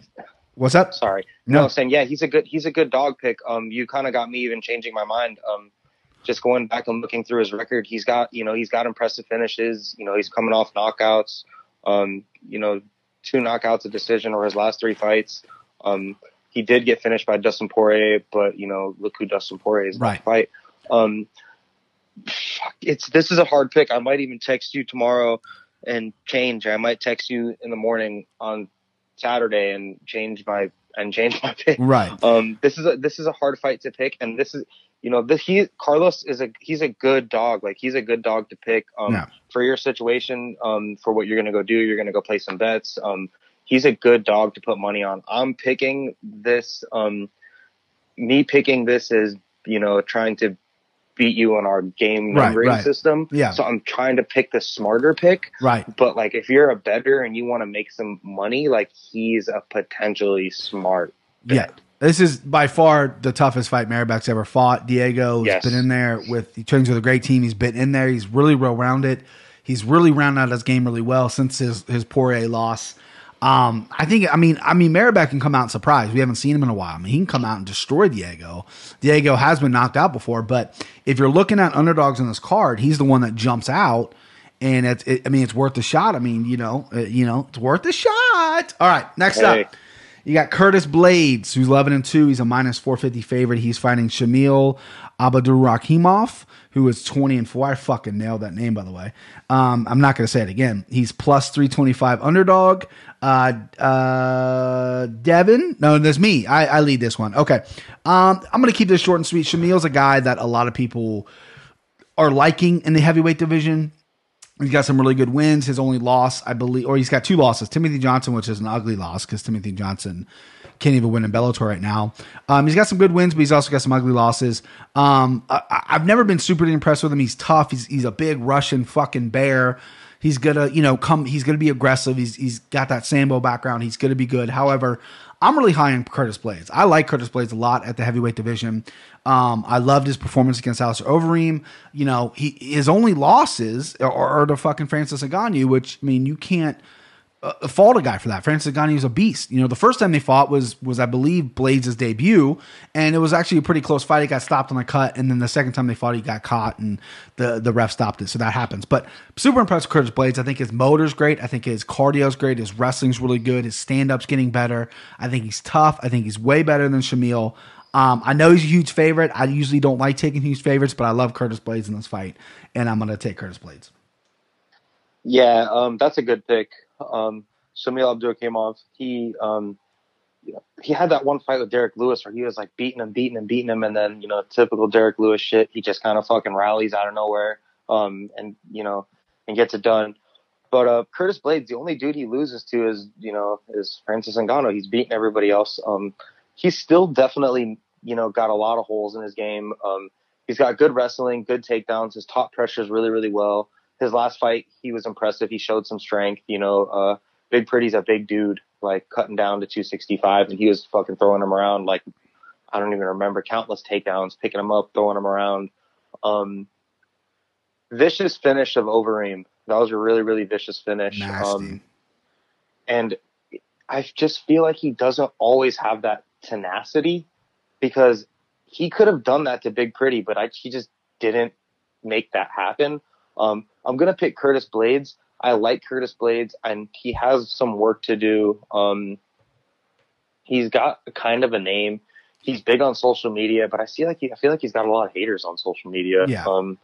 What's up? sorry. No. No, saying yeah, he's a good he's a good dog pick. Um, you kind of got me even changing my mind. Um, just going back and looking through his record, he's got you know he's got impressive finishes. You know he's coming off knockouts. Um, you know two knockouts, a decision, or his last three fights. Um, he did get finished by Dustin Poirier, but you know look who Dustin Poirier is Right. fight. Um, fuck, it's this is a hard pick. I might even text you tomorrow and change. I might text you in the morning on Saturday and change my and change my pick. Right. Um, this is a this is a hard fight to pick, and this is you know this he Carlos is a he's a good dog. Like he's a good dog to pick. Um, Yeah. for your situation, um, for what you're gonna go do, you're gonna go play some bets. Um, he's a good dog to put money on. I'm picking this. Um, me picking this is you know trying to beat you on our game Right, numbering right. system. Yeah. So I'm trying to pick the smarter pick. Right. But like, if you're a better and you want to make some money, like he's a potentially smart. Yeah. This is by far the toughest fight Mairbek's ever fought. Diego's Yes. been in there with he trains with a great team. He's been in there. He's really well rounded. He's really rounded out his game really well since his his Poirier loss. Um, I think I mean I mean Mairbek can come out and surprise. We haven't seen him in a while. I mean he can come out and destroy Diego. Diego has been knocked out before, but if you're looking at underdogs in this card, he's the one that jumps out. And it's, it, I mean, it's worth the shot. I mean, you know, uh, you know, it's worth the shot. All right, next Hey. up, you got Curtis Blaydes, who's 11 and 2. He's a minus 450 favorite. He's fighting Shamil Abdurakhimov, who is 20 and 4. I fucking nailed that name, by the way. Um, I'm not going to say it again. He's plus 325 underdog. Uh, uh, Devin, no, that's me. I, I lead this one. Okay. Um, I'm going to keep this short and sweet. Shamil's a guy that a lot of people are liking in the heavyweight division. He's got some really good wins. His only loss, I believe, or he's got two losses. Timothy Johnson, which is an ugly loss because Timothy Johnson can't even win in Bellator right now. Um, he's got some good wins, but he's also got some ugly losses. Um, I, I've never been super impressed with him. He's tough. He's he's a big Russian fucking bear. He's gonna, you know, come. He's gonna be aggressive. He's he's got that sambo background. He's gonna be good. However, I'm really high on Curtis Blaydes. I like Curtis Blaydes a lot at the heavyweight division. Um, I loved his performance against Alistair Overeem. You know, he his only losses are, are to fucking Francis Ngannou, which I mean, you can't uh, fault a guy for that. Francis Ngannou was a beast. You know, the first time they fought was was I believe Blaydes' debut, and it was actually a pretty close fight. He got stopped on a cut, and then the second time they fought, he got caught, and the the ref stopped it. So that happens. But super impressed with Curtis Blaydes. I think his motor's great. I think his cardio's great. His wrestling's really good. His stand up's getting better. I think he's tough. I think he's way better than Shamil. Um, I know he's a huge favorite. I usually don't like taking huge favorites, but I love Curtis Blaydes in this fight, and I'm going to take Curtis Blaydes. Yeah, um, that's a good pick. Um, Shamil Abdurakhimov, he, um, you know, he had that one fight with Derrick Lewis where he was like beating him, beating him, beating him, and then you know, typical Derrick Lewis shit. He just kind of fucking rallies out of nowhere, um, and you know, and gets it done. But uh, Curtis Blaydes, the only dude he loses to is you know is Francis Ngannou. He's beating everybody else. Um, he's still definitely you know got a lot of holes in his game. Um, he's got good wrestling, good takedowns. His top pressures really really well. His last fight, he was impressive. He showed some strength. You know, uh, Big Pretty's a big dude, like cutting down to 265, and he was fucking throwing him around like I don't even remember countless takedowns, picking him up, throwing him around. Um, vicious finish of Overeem. That was a really really vicious finish. Um, and I just feel like he doesn't always have that tenacity because he could have done that to Big Pretty, but I, he just didn't make that happen. Um, I'm gonna pick Curtis Blaydes. I like Curtis Blaydes, and he has some work to do. Um, he's got kind of a name. He's big on social media, but I feel like he, I feel like he's got a lot of haters on social media. Yeah. Um,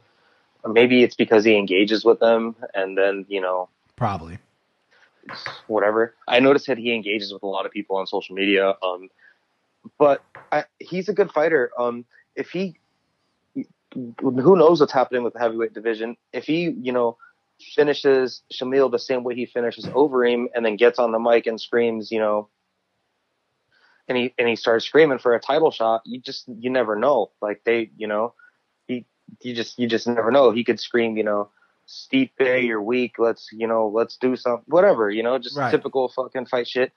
maybe it's because he engages with them, and then you know Probably. whatever. I noticed that he engages with a lot of people on social media. Um, but I, he's a good fighter. Um, if he, who knows what's happening with the heavyweight division? If he, you know, finishes Shamil the same way he finishes Overeem, and then gets on the mic and screams, you know, and he and he starts screaming for a title shot, you just you never know. Like they, you know, he you just you just never know. He could scream, you know. Stipe, you're weak. Let's, you know, let's do some, whatever, you know, just Right. typical fucking fight shit.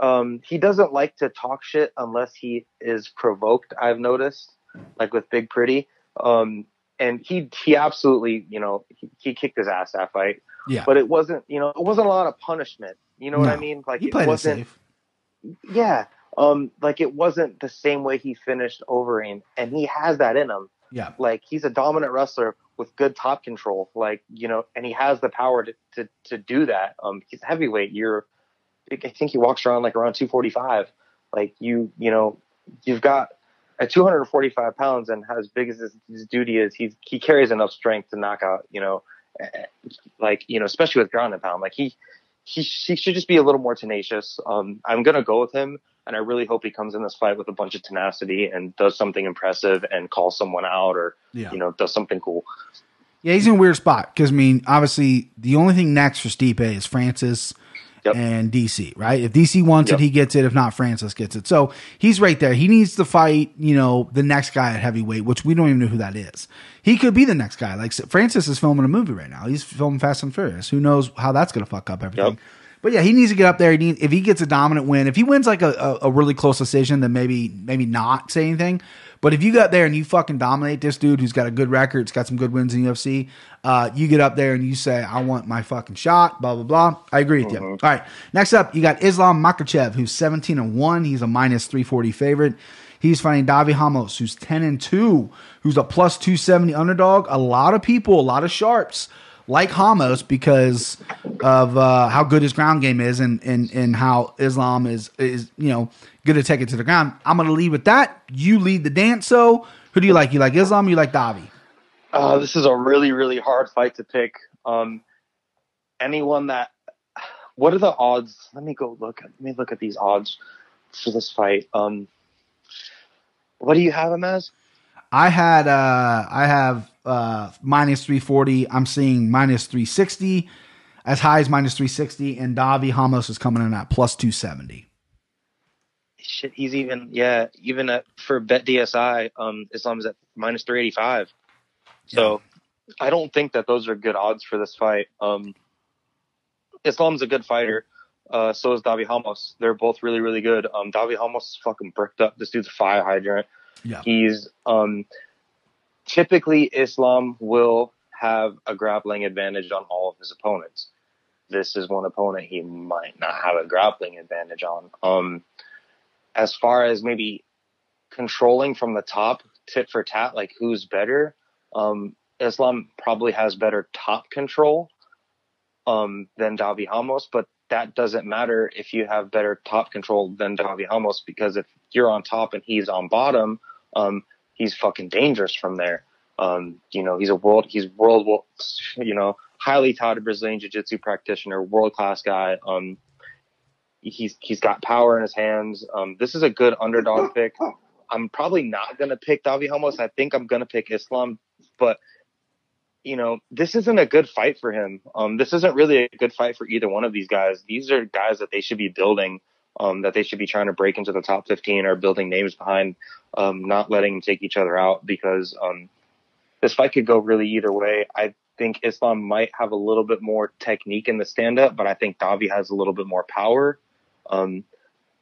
Um, he doesn't like to talk shit unless he is provoked. I've noticed, like with Big Pretty. Um, and he, he absolutely, you know, he, he kicked his ass that fight, Yeah. but it wasn't, you know, it wasn't a lot of punishment. You know what I mean? Like he it wasn't, safe. yeah. Um, like it wasn't the same way he finished Overeem, and he has that in him Yeah. like he's a dominant wrestler with good top control like you know and he has the power to to, to do that um he's heavyweight you're i think he walks around like around 245 like you you know you've got at 245 pounds and as big as his, his duty is he's he carries enough strength to knock out you know eh, like you know especially with ground and pound like he he he should just be a little more tenacious. Um, I'm gonna go with him, and I really hope he comes in this fight with a bunch of tenacity and does something impressive and calls someone out or Yeah. you know does something cool. Yeah, he's in a weird spot because I mean, obviously, the only thing next for Stipe is Francis Yep. and DC, right? If DC wants Yep. it, he gets it. If not, Francis gets it. So he's right there. He needs to fight, you know, the next guy at heavyweight, which we don't even know who that is. He could be the next guy. Like Francis is filming a movie right now. He's filming Fast and Furious. Who knows how that's going to fuck up everything? Yep. But yeah, he needs to get up there. He if he gets a dominant win, if he wins like a, a, a really close decision, then maybe maybe not say anything. But if you got there and you fucking dominate this dude who's got a good record, it's got some good wins in UFC, uh, you get up there and you say, "I want my fucking shot." Blah blah blah. I agree with you. All right, next up, you got Islam Makhachev, who's seventeen and one. He's a minus three forty favorite. He's fighting Davi Ramos, who's ten and two, who's a plus two seventy underdog. A lot of people, a lot of sharps like Ramos because of uh, how good his ground game is and, and and how Islam is is you know good to take it to the ground. I'm gonna lead with that. You lead the dance. So who do you like? You like Islam? You like Davi? Uh, this is a really, really hard fight to pick. Um, anyone that, what are the odds? Let me go look. Let me look at these odds for this fight. Um, what do you have him as? I had uh I have uh minus 340. I'm seeing minus 360, as high as minus 360, and Davi Ramos is coming in at plus 270. Shit, he's even yeah, even at for Bet DSI, um, Islam's at minus three eighty five. So I don't think that those are good odds for this fight. Um, Islam's a good fighter. Uh, so is Davi Ramos. They're both really, really good. Um, Davi Ramos is fucking bricked up. This dude's a fire hydrant. Yeah. He's um, typically Islam will have a grappling advantage on all of his opponents. This is one opponent he might not have a grappling advantage on. Um, as far as maybe controlling from the top, tit for tat, like who's better, um, Islam probably has better top control um, than Davi Ramos, but that doesn't matter if you have better top control than Davi Ramos because if you're on top and he's on bottom, um, he's fucking dangerous from there. Um, you know, he's a world, he's world, you know, highly touted Brazilian jiu-jitsu practitioner, world class guy. Um, he's he's got power in his hands. Um, this is a good underdog pick. I'm probably not gonna pick Davi Helmos. I think I'm gonna pick Islam, but you know, this isn't a good fight for him. Um, this isn't really a good fight for either one of these guys. These are guys that they should be building, um, that they should be trying to break into the top 15 or building names behind, um, not letting them take each other out because, um, this fight could go really either way. I think Islam might have a little bit more technique in the stand up, but I think Davi has a little bit more power. Um,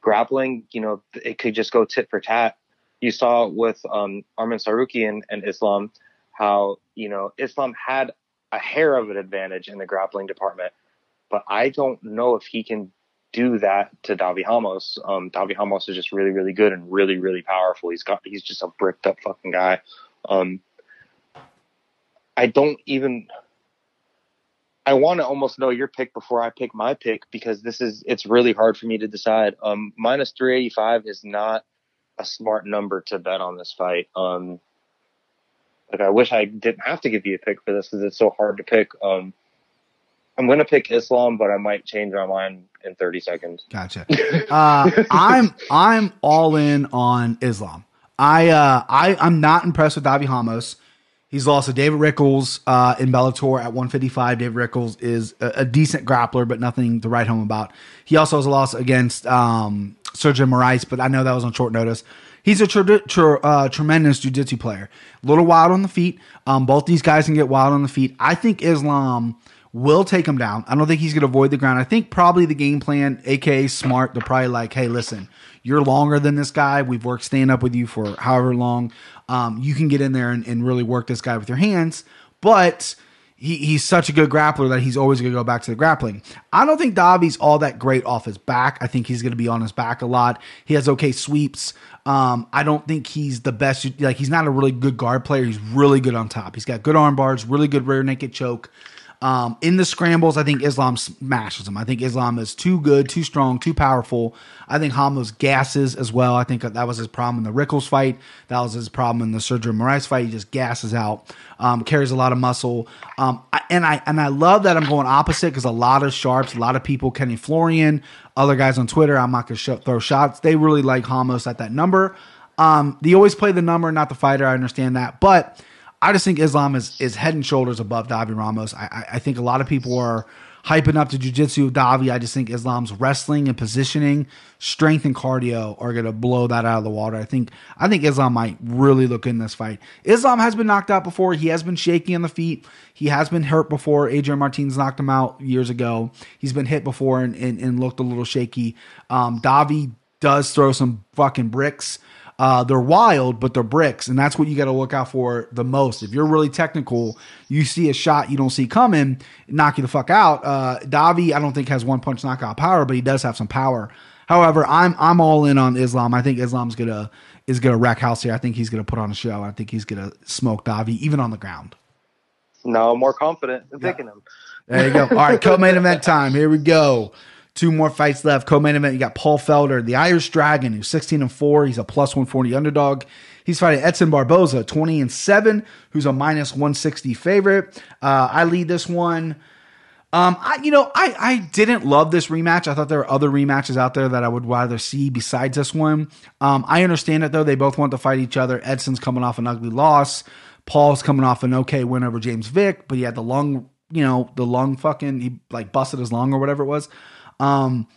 grappling, you know, it could just go tit for tat. You saw with, um, Armin Saruki and, and Islam, how you know Islam had a hair of an advantage in the grappling department, but I don't know if he can do that to Davi Ramos. Um, Davi Ramos is just really, really good and really, really powerful. He's got he's just a bricked up fucking guy. Um, I don't even. I want to almost know your pick before I pick my pick because this is it's really hard for me to decide. Um, minus three eighty five is not a smart number to bet on this fight. Um, like I wish I didn't have to give you a pick for this because it's so hard to pick. Um, I'm gonna pick Islam, but I might change my mind in 30 seconds. Gotcha. Uh, I'm I'm all in on Islam. I uh, I I'm not impressed with Davi Ramos. He's lost to David Rickles uh, in Bellator at 155. David Rickles is a, a decent grappler, but nothing to write home about. He also has a loss against um, Sergio Moraes, but I know that was on short notice. He's a uh, tremendous jiu-jitsu player. A little wild on the feet. Um, both these guys can get wild on the feet. I think Islam will take him down. I don't think he's going to avoid the ground. I think probably the game plan, aka smart, they're probably like, hey, listen, you're longer than this guy. We've worked stand up with you for however long. Um, you can get in there and, and really work this guy with your hands. But he, he's such a good grappler that he's always going to go back to the grappling. I don't think Davi's all that great off his back. I think he's going to be on his back a lot. He has okay sweeps. Um, I don't think he's the best. Like he's not a really good guard player. He's really good on top. He's got good arm bars, really good rear naked choke. Um, in the scrambles, I think Islam smashes him. I think Islam is too good, too strong, too powerful. I think Ramos gasses as well. I think that was his problem in the Rickles fight. That was his problem in the Sergio Moraes fight. He just gasses out, um, carries a lot of muscle. Um, I, and I and I love that I'm going opposite because a lot of sharps, a lot of people, Kenny Florian, other guys on Twitter, I'm not going to throw shots. They really like Ramos at that number. Um, they always play the number, not the fighter. I understand that, but I just think Islam is is head and shoulders above Davi Ramos. I, I, I think a lot of people are hyping up the jiu-jitsu of Davi. I just think Islam's wrestling and positioning, strength and cardio are gonna blow that out of the water. I think I think Islam might really look in this fight. Islam has been knocked out before. He has been shaky on the feet. He has been hurt before. Adriano Martins knocked him out years ago. He's been hit before and, and, and looked a little shaky. Um, Davi does throw some fucking bricks. Uh, they're wild, but they're bricks, and that's what you got to look out for the most. If you're really technical, you see a shot you don't see coming, knock you the fuck out. Uh, Davi, I don't think has one punch knockout power, but he does have some power. However, I'm I'm all in on Islam. I think Islam's gonna is gonna wreck house here. I think he's gonna put on a show. I think he's gonna smoke Davi even on the ground. No, I'm more confident in picking him. There you go. All right, co-main event time. Here we go. Two more fights left. Co-main event. You got Paul Felder, the Irish Dragon, who's 16 and four. He's a plus 140 underdog. He's fighting Edson Barboza, 20 and seven, who's a minus 160 favorite. Uh, I lead this one. Um, I you know I I didn't love this rematch. I thought there were other rematches out there that I would rather see besides this one. Um, I understand it though. They both want to fight each other. Edson's coming off an ugly loss. Paul's coming off an okay win over James Vick, but he had the lung, you know, the lung fucking he like busted his lung or whatever it was. Um,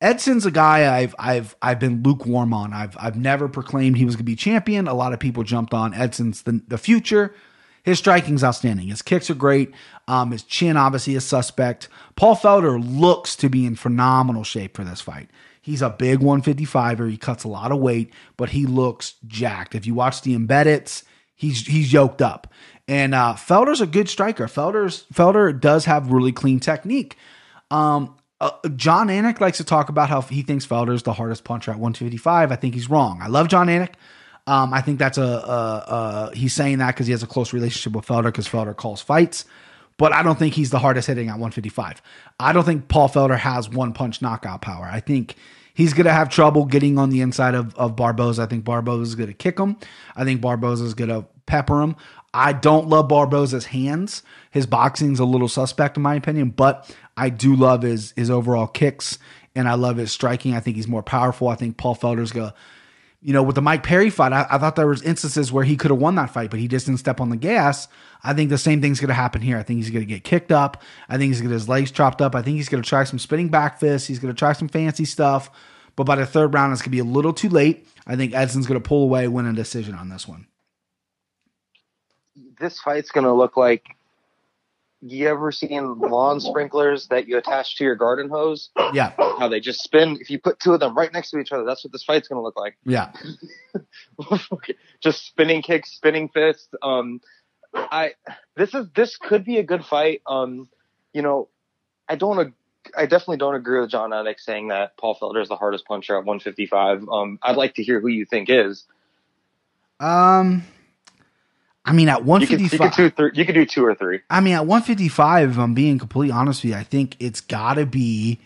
Edson's a guy I've I've I've been lukewarm on. I've I've never proclaimed he was going to be champion. A lot of people jumped on Edson's the the future. His striking's outstanding. His kicks are great. Um, his chin obviously is suspect. Paul Felder looks to be in phenomenal shape for this fight. He's a big 155er. He cuts a lot of weight, but he looks jacked. If you watch the embedits, he's he's yoked up. And uh, Felder's a good striker. Felder's Felder does have really clean technique. Um, uh, Jon Anik likes to talk about how he thinks Felder's the hardest puncher at 155. I think he's wrong. I love Jon Anik. Um, I think that's a, a, a he's saying that because he has a close relationship with Felder because Felder calls fights. But I don't think he's the hardest hitting at 155. I don't think Paul Felder has one punch knockout power. I think he's going to have trouble getting on the inside of, of Barboza. I think Barboza is going to kick him. I think Barboza is going to pepper him. I don't love Barboza's hands. His boxing's a little suspect in my opinion, but I do love his his overall kicks and I love his striking. I think he's more powerful. I think Paul Felder's gonna, you know, with the Mike Perry fight, I, I thought there was instances where he could have won that fight, but he just didn't step on the gas. I think the same thing's gonna happen here. I think he's gonna get kicked up. I think he's gonna get his legs chopped up. I think he's gonna try some spinning back fists. He's gonna try some fancy stuff. But by the third round, it's gonna be a little too late. I think Edson's gonna pull away, win a decision on this one. This fight's gonna look like you ever seen lawn sprinklers that you attach to your garden hose? Yeah, How they just spin. If you put two of them right next to each other, that's what this fight's gonna look like. yeah. just spinning kicks, spinning fists. Um, I this is this could be a good fight. Um, you know, I don't. ag- I definitely don't agree with Jon Anik saying that Paul Felder is the hardest puncher at 155. Um, I'd like to hear who you think is. Um, I mean, at You could, you 155, could, do you could do two or three. I mean, at 155, if I'm being completely honest with you, I think it's got to be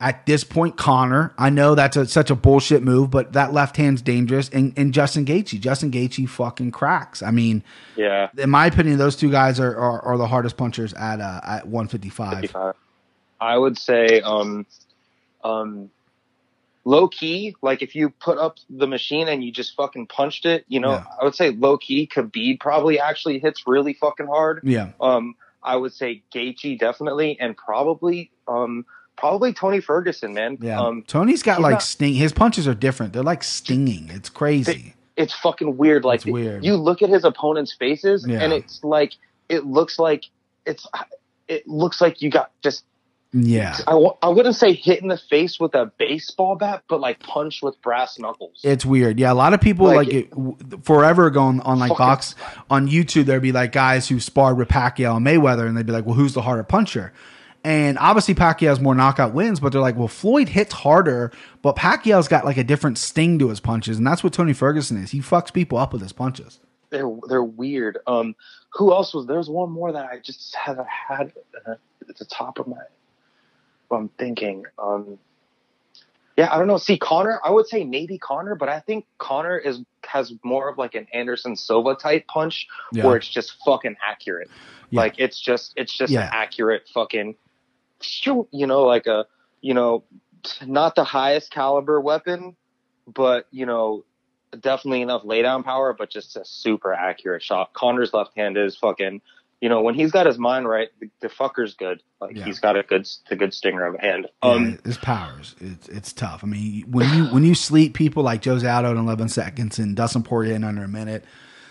at this point Conor. I know that's a, such a bullshit move, but that left hand's dangerous. And, and Justin Gaethje, Justin Gaethje fucking cracks. I mean, Yeah. in my opinion, those two guys are are, are the hardest punchers at uh, at 155. 55. I would say, um, um, low key, like if you put up the machine and you just fucking punched it, you know, Yeah. I would say low key, Khabib probably actually hits really fucking hard. Yeah, Um, I would say Gaethje definitely, and probably, um, probably Tony Ferguson, man. yeah. Um, Tony's got like not- sting. His punches are different. They're like stinging. It's crazy. it's fucking weird. Like It's weird. you look at his opponent's faces, Yeah. and it's like it looks like it's it looks like you got just yeah. I w- I wouldn't say hit in the face with a baseball bat, but like punch with brass knuckles. It's weird. Yeah, a lot of people like, Like- it, w- forever going on like box on YouTube. There'd be like guys who sparred with Pacquiao and Mayweather, and they'd be like, "Well, who's the harder puncher?" And obviously Pacquiao has more knockout wins, but they're like, "Well, Floyd hits harder, but Pacquiao's got like a different sting to his punches, and that's what Tony Ferguson is. He fucks people up with his punches." they're they're weird. Um, who else was there's one more that I just haven't had uh, at the top of my. I'm thinking. Um, yeah, I don't know. See, Conor, I would say maybe Conor, but I think Conor is has more of like an Anderson Silva type punch, Yeah. where it's just fucking accurate. Yeah. Like it's just it's just Yeah. an accurate fucking shoot. You know, like a you know, not the highest caliber weapon, but you know, definitely enough laydown power, but just a super accurate shot. Conor's left hand is fucking. You know, when he's got his mind right, the, the fucker's good. Like Yeah. he's got a good, the good stinger of a hand. Yeah, Um, his powers, it's it's tough. I mean, when you when you sleep people like Jose Aldo in 11 seconds and Dustin Poirier in under a minute,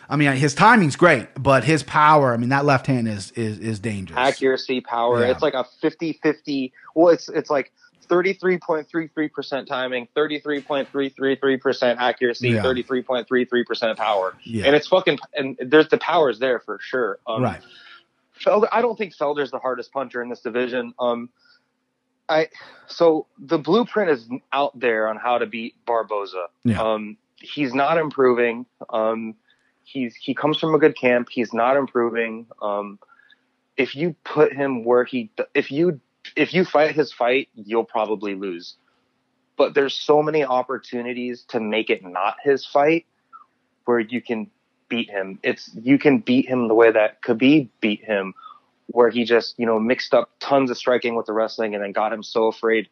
I mean, his timing's great, but his power, I mean, that left hand is is is dangerous. accuracy, power. Yeah. It's like a 50-50. Well, it's it's like 33.33% timing, 33.333% accuracy, Yeah. 33.33% power. Yeah. And it's fucking and there's the powers there for sure. Um, right. Felder, I don't think Felder's the hardest puncher in this division. Um, I so the blueprint is out there on how to beat Barboza. Yeah. Um, he's not improving. Um, he's he comes from a good camp. He's not improving. Um, if you put him where he, if you if you fight his fight, you'll probably lose. But there's so many opportunities to make it not his fight, where you can beat him. It's you can beat him the way that Khabib beat him, where he just you know mixed up tons of striking with the wrestling and then got him so afraid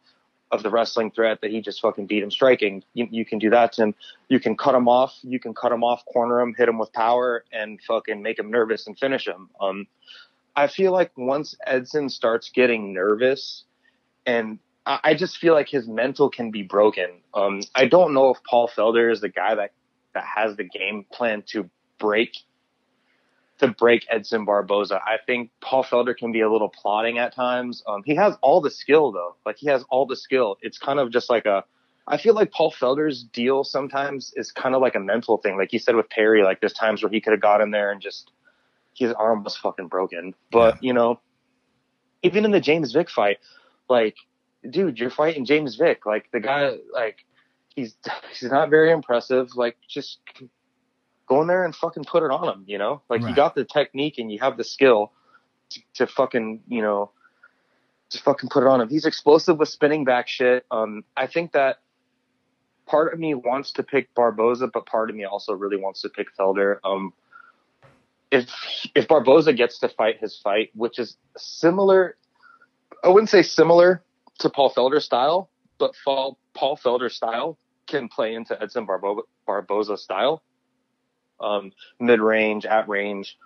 of the wrestling threat that he just fucking beat him striking. You, you can do that to him. You can cut him off. You can cut him off, corner him, hit him with power, and fucking make him nervous and finish him. Um, I feel like once Edson starts getting nervous, and I, I just feel like his mental can be broken. Um, I don't know if Paul Felder is the guy that that has the game plan to break to break Edson Barboza. I think Paul Felder can be a little plotting at times. Um, he has all the skill though. Like he has all the skill. It's kind of just like a I feel like Paul Felder's deal sometimes is kind of like a mental thing. Like you said with Perry, like there's times where he could have got in there and just his arm was fucking broken. But, you know, even in the James Vick fight, like, dude, you're fighting James Vick. Like the guy, like, he's he's not very impressive. Like, just go in there and fucking put it on him. You know, like you got the technique and you have the skill to, to fucking, you know, just fucking put it on him. He's explosive with spinning back shit. Um, I think that part of me wants to pick Barboza, but part of me also really wants to pick Felder. Um, if if Barboza gets to fight his fight, which is similar, I wouldn't say similar to Paul Felder's style, but Paul Paul Felder's style can play into Edson Barbo- Barboza's style. Um, mid range, at range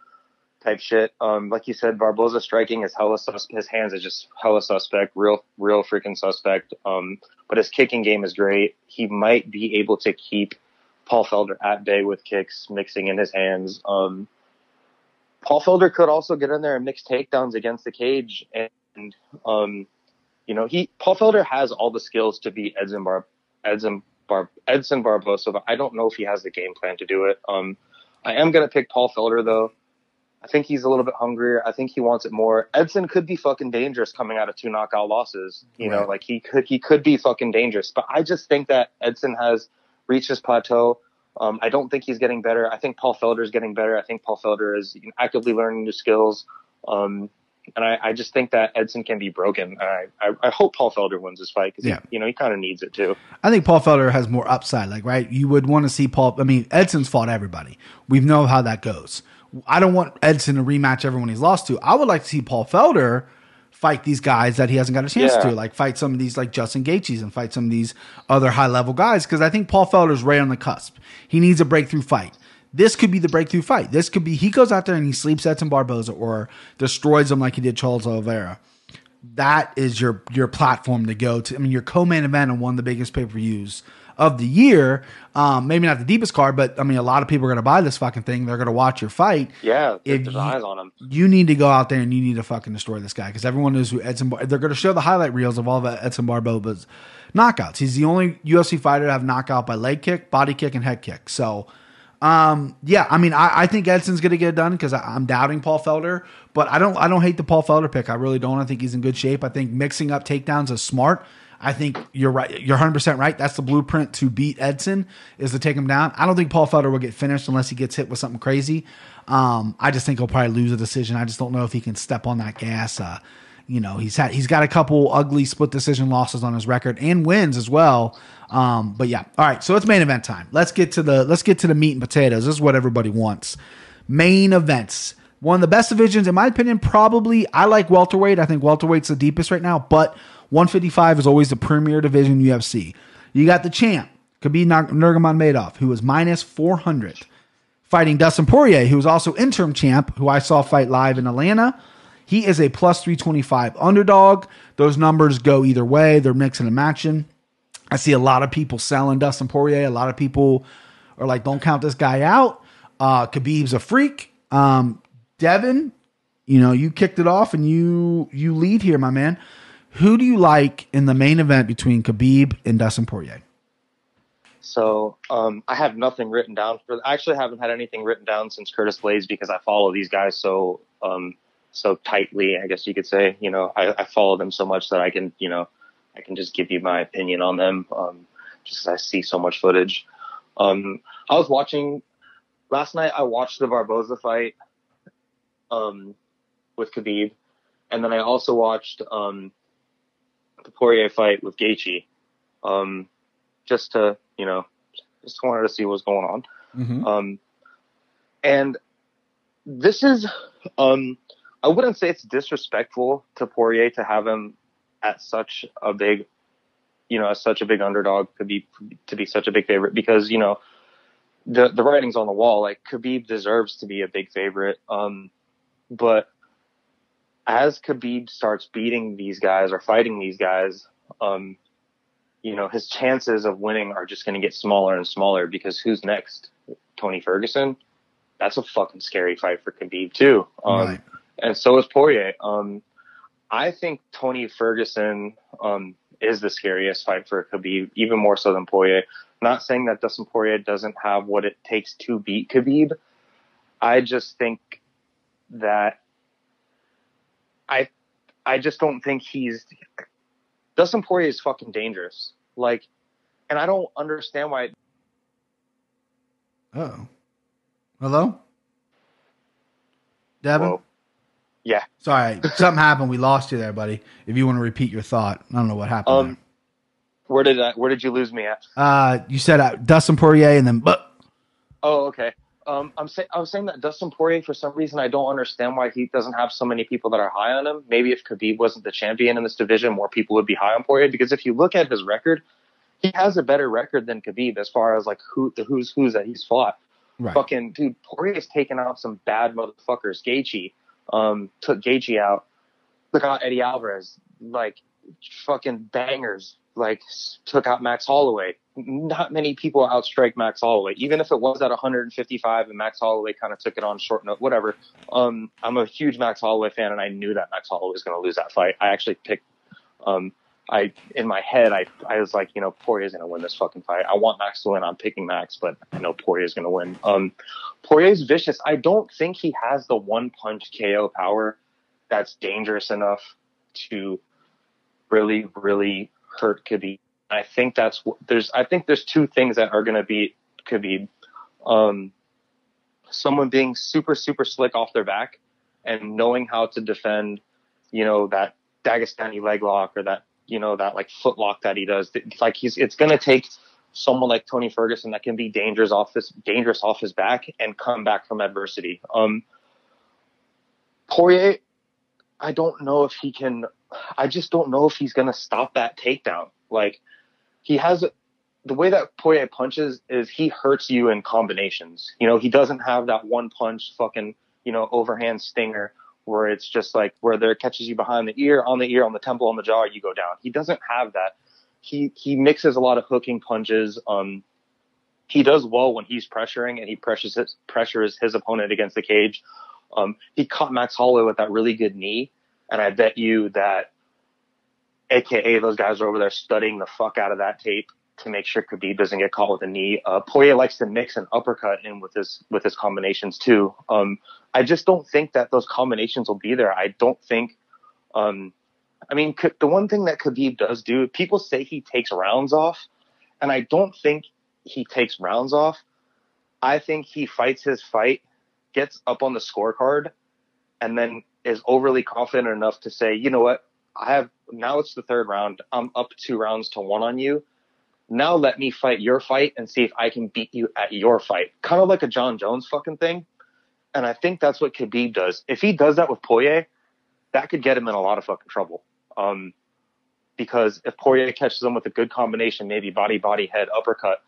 type shit. Um, like you said, Barboza striking is hella sus- his hands is just hella suspect, real real freaking suspect. Um, but his kicking game is great. He might be able to keep Paul Felder at bay with kicks mixing in his hands. Um, Paul Felder could also get in there and mix takedowns against the cage, and um, you know he Paul Felder has all the skills to beat Edson Bar Edson Bar Edson Barboza, but I don't know if he has the game plan to do it. Um, I am gonna pick Paul Felder though. I think he's a little bit hungrier. I think he wants it more. Edson could be fucking dangerous coming out of two knockout losses. You know, like he could he could be fucking dangerous. But I just think that Edson has reached his plateau. Um, I don't think he's getting better. I think Paul Felder is getting better. I think Paul Felder is actively learning new skills. Um, and I, I just think that Edson can be broken. I, I, I hope Paul Felder wins this fight because Yeah. you know he kind of needs it too. I think Paul Felder has more upside. Like, right? You would want to see Paul. I mean, Edson's fought everybody. We know how that goes. I don't want Edson to rematch everyone he's lost to. I would like to see Paul Felder fight these guys that he hasn't got a chance Yeah. to, like fight some of these like Justin Gaethje's and fight some of these other high level guys. Because I think Paul Felder's right on the cusp. He needs a breakthrough fight. This could be the breakthrough fight. This could be he goes out there and he sleeps Edson Barboza or destroys him like he did Charles Oliveira that is your your platform to go to. I mean, your co-main event on one of the biggest pay per views of the year. Um, maybe not the deepest card, but I mean, a lot of people are going to buy this fucking thing. They're going to watch your fight. Yeah, If you- eyes on him. You need to go out there and you need to fucking destroy this guy because everyone knows who Edson. Bar- they're going to show the highlight reels of all the Edson Barboza's knockouts. He's the only UFC fighter to have knockout by leg kick, body kick, and head kick. So. Um, yeah, I mean, I, I think Edson's going to get it done because I'm doubting Paul Felder, but I don't, I don't hate the Paul Felder pick. I really don't. I think he's in good shape. I think mixing up takedowns is smart. I think you're right. You're 100 percent right. That's the blueprint to beat Edson is to take him down. I don't think Paul Felder will get finished unless he gets hit with something crazy. Um, I just think he'll probably lose a decision. I just don't know if he can step on that gas. Uh, you know, he's had he's got a couple ugly split decision losses on his record and wins as well. Um, but yeah, all right. So it's main event time. Let's get to the let's get to the meat and potatoes. This is what everybody wants. Main events. One of the best divisions, in my opinion, probably. I like welterweight. I think welterweight's the deepest right now, but 155 is always the premier division UFC. You got the champ, Khabib Nurmagomedov, who was minus 400, fighting Dustin Poirier, who was also interim champ, who I saw fight live in Atlanta. He is a plus 325 underdog. Those numbers go either way. They're mixing and matching. I see a lot of people selling Dustin Poirier. A lot of people are like, don't count this guy out. Uh, Khabib's a freak. Um, Devin, you know, you kicked it off and you you lead here, my man. Who do you like in the main event between Khabib and Dustin Poirier? So um, I have nothing written down for. I actually haven't had anything written down since Curtis Blaydes because I follow these guys so um, so tightly. I guess you could say. You know, I, I follow them so much that I can you know I can just give you my opinion on them. Um, just I see so much footage. Um, I was watching last night. I watched the Barboza fight um, with Khabib, and then I also watched um, the Poirier fight with Gaethje, um, just to you know, just wanted to see what's going on. Mm-hmm. Um, and this is, um, I wouldn't say it's disrespectful to Poirier to have him at such a big, you know, as such a big underdog to be to be such a big favorite because you know the the writing's on the wall. Like Khabib deserves to be a big favorite, um, but as Khabib starts beating these guys or fighting these guys, um, you know, his chances of winning are just going to get smaller and smaller because who's next? Tony Ferguson. That's a fucking scary fight for Khabib too. Um, Right. and so is Poirier. Um, I think Tony Ferguson um, is the scariest fight for Khabib, even more so than Poirier. Not saying that Dustin Poirier doesn't have what it takes to beat Khabib. I just think that I I just don't think he's Dustin Poirier is fucking dangerous. Like, and I don't understand why. Oh, hello, Devin. Whoa. Yeah. Sorry, something happened. We lost you there, buddy. If you want to repeat your thought, I don't know what happened. Um, where did I, where did you lose me at? uh, you said uh, Dustin Poirier, and then but Oh, okay. Um, I'm saying I was saying that Dustin Poirier, for some reason, I don't understand why he doesn't have so many people that are high on him. Maybe if Khabib wasn't the champion in this division, more people would be high on Poirier. Because if you look at his record, he has a better record than Khabib as far as like who the who's who's that he's fought. right. Fucking dude, Poirier's taken out some bad motherfuckers. Gaethje, um, took Gaethje out. Look out Eddie Alvarez, like fucking bangers. Like took out Max Holloway. Not many people outstrike Max Holloway, even if it was at 155 and Max Holloway kind of took it on short note. Whatever. Um, I'm a huge Max Holloway fan, and I knew that Max Holloway was going to lose that fight. I actually picked. Um, I in my head, I I was like, you know, Poirier's going to win this fucking fight. I want Max to win. I'm picking Max, but I know Poirier's going to win. Um, Poirier's vicious. I don't think he has the one punch KO power that's dangerous enough to really, really hurt Khabib. I think that's there's I think there's two things that are going to beat Khabib. Um, someone being super, super slick off their back and knowing how to defend, you know, that Dagestani leg lock or that, you know, that like foot lock that he does. Like he's, it's going to take someone like Tony Ferguson that can be dangerous off his, dangerous off his back and come back from adversity. Um, Poirier, I don't know if he can, I just don't know if he's going to stop that takedown. Like he has the way that Poirier punches is he hurts you in combinations. You know, he doesn't have that one punch fucking, you know, overhand stinger where it's just like where there catches you behind the ear, on the ear, on the temple, on the jaw, you go down. He doesn't have that. He he mixes a lot of hooking punches. Um he does well when he's pressuring and he pressures his, pressures his opponent against the cage. Um he caught Max Holloway with that really good knee, and I bet you that AKA those guys are over there studying the fuck out of that tape to make sure Khabib doesn't get caught with a knee. Uh, Poirier likes to mix an uppercut in with his with his combinations too. Um, I just don't think that those combinations will be there. I don't think um, I mean, the one thing that Khabib does do, people say he takes rounds off, and I don't think he takes rounds off. I think he fights his fight, gets up on the scorecard, and then is overly confident enough to say, you know what, I have now it's the third round. I'm up two rounds to one on you. Now let me fight your fight and see if I can beat you at your fight. Kind of like a John Jones fucking thing. And I think that's what Khabib does. If he does that with Poirier, that could get him in a lot of fucking trouble. Um, because if Poirier catches him with a good combination, maybe body, body, head, uppercut,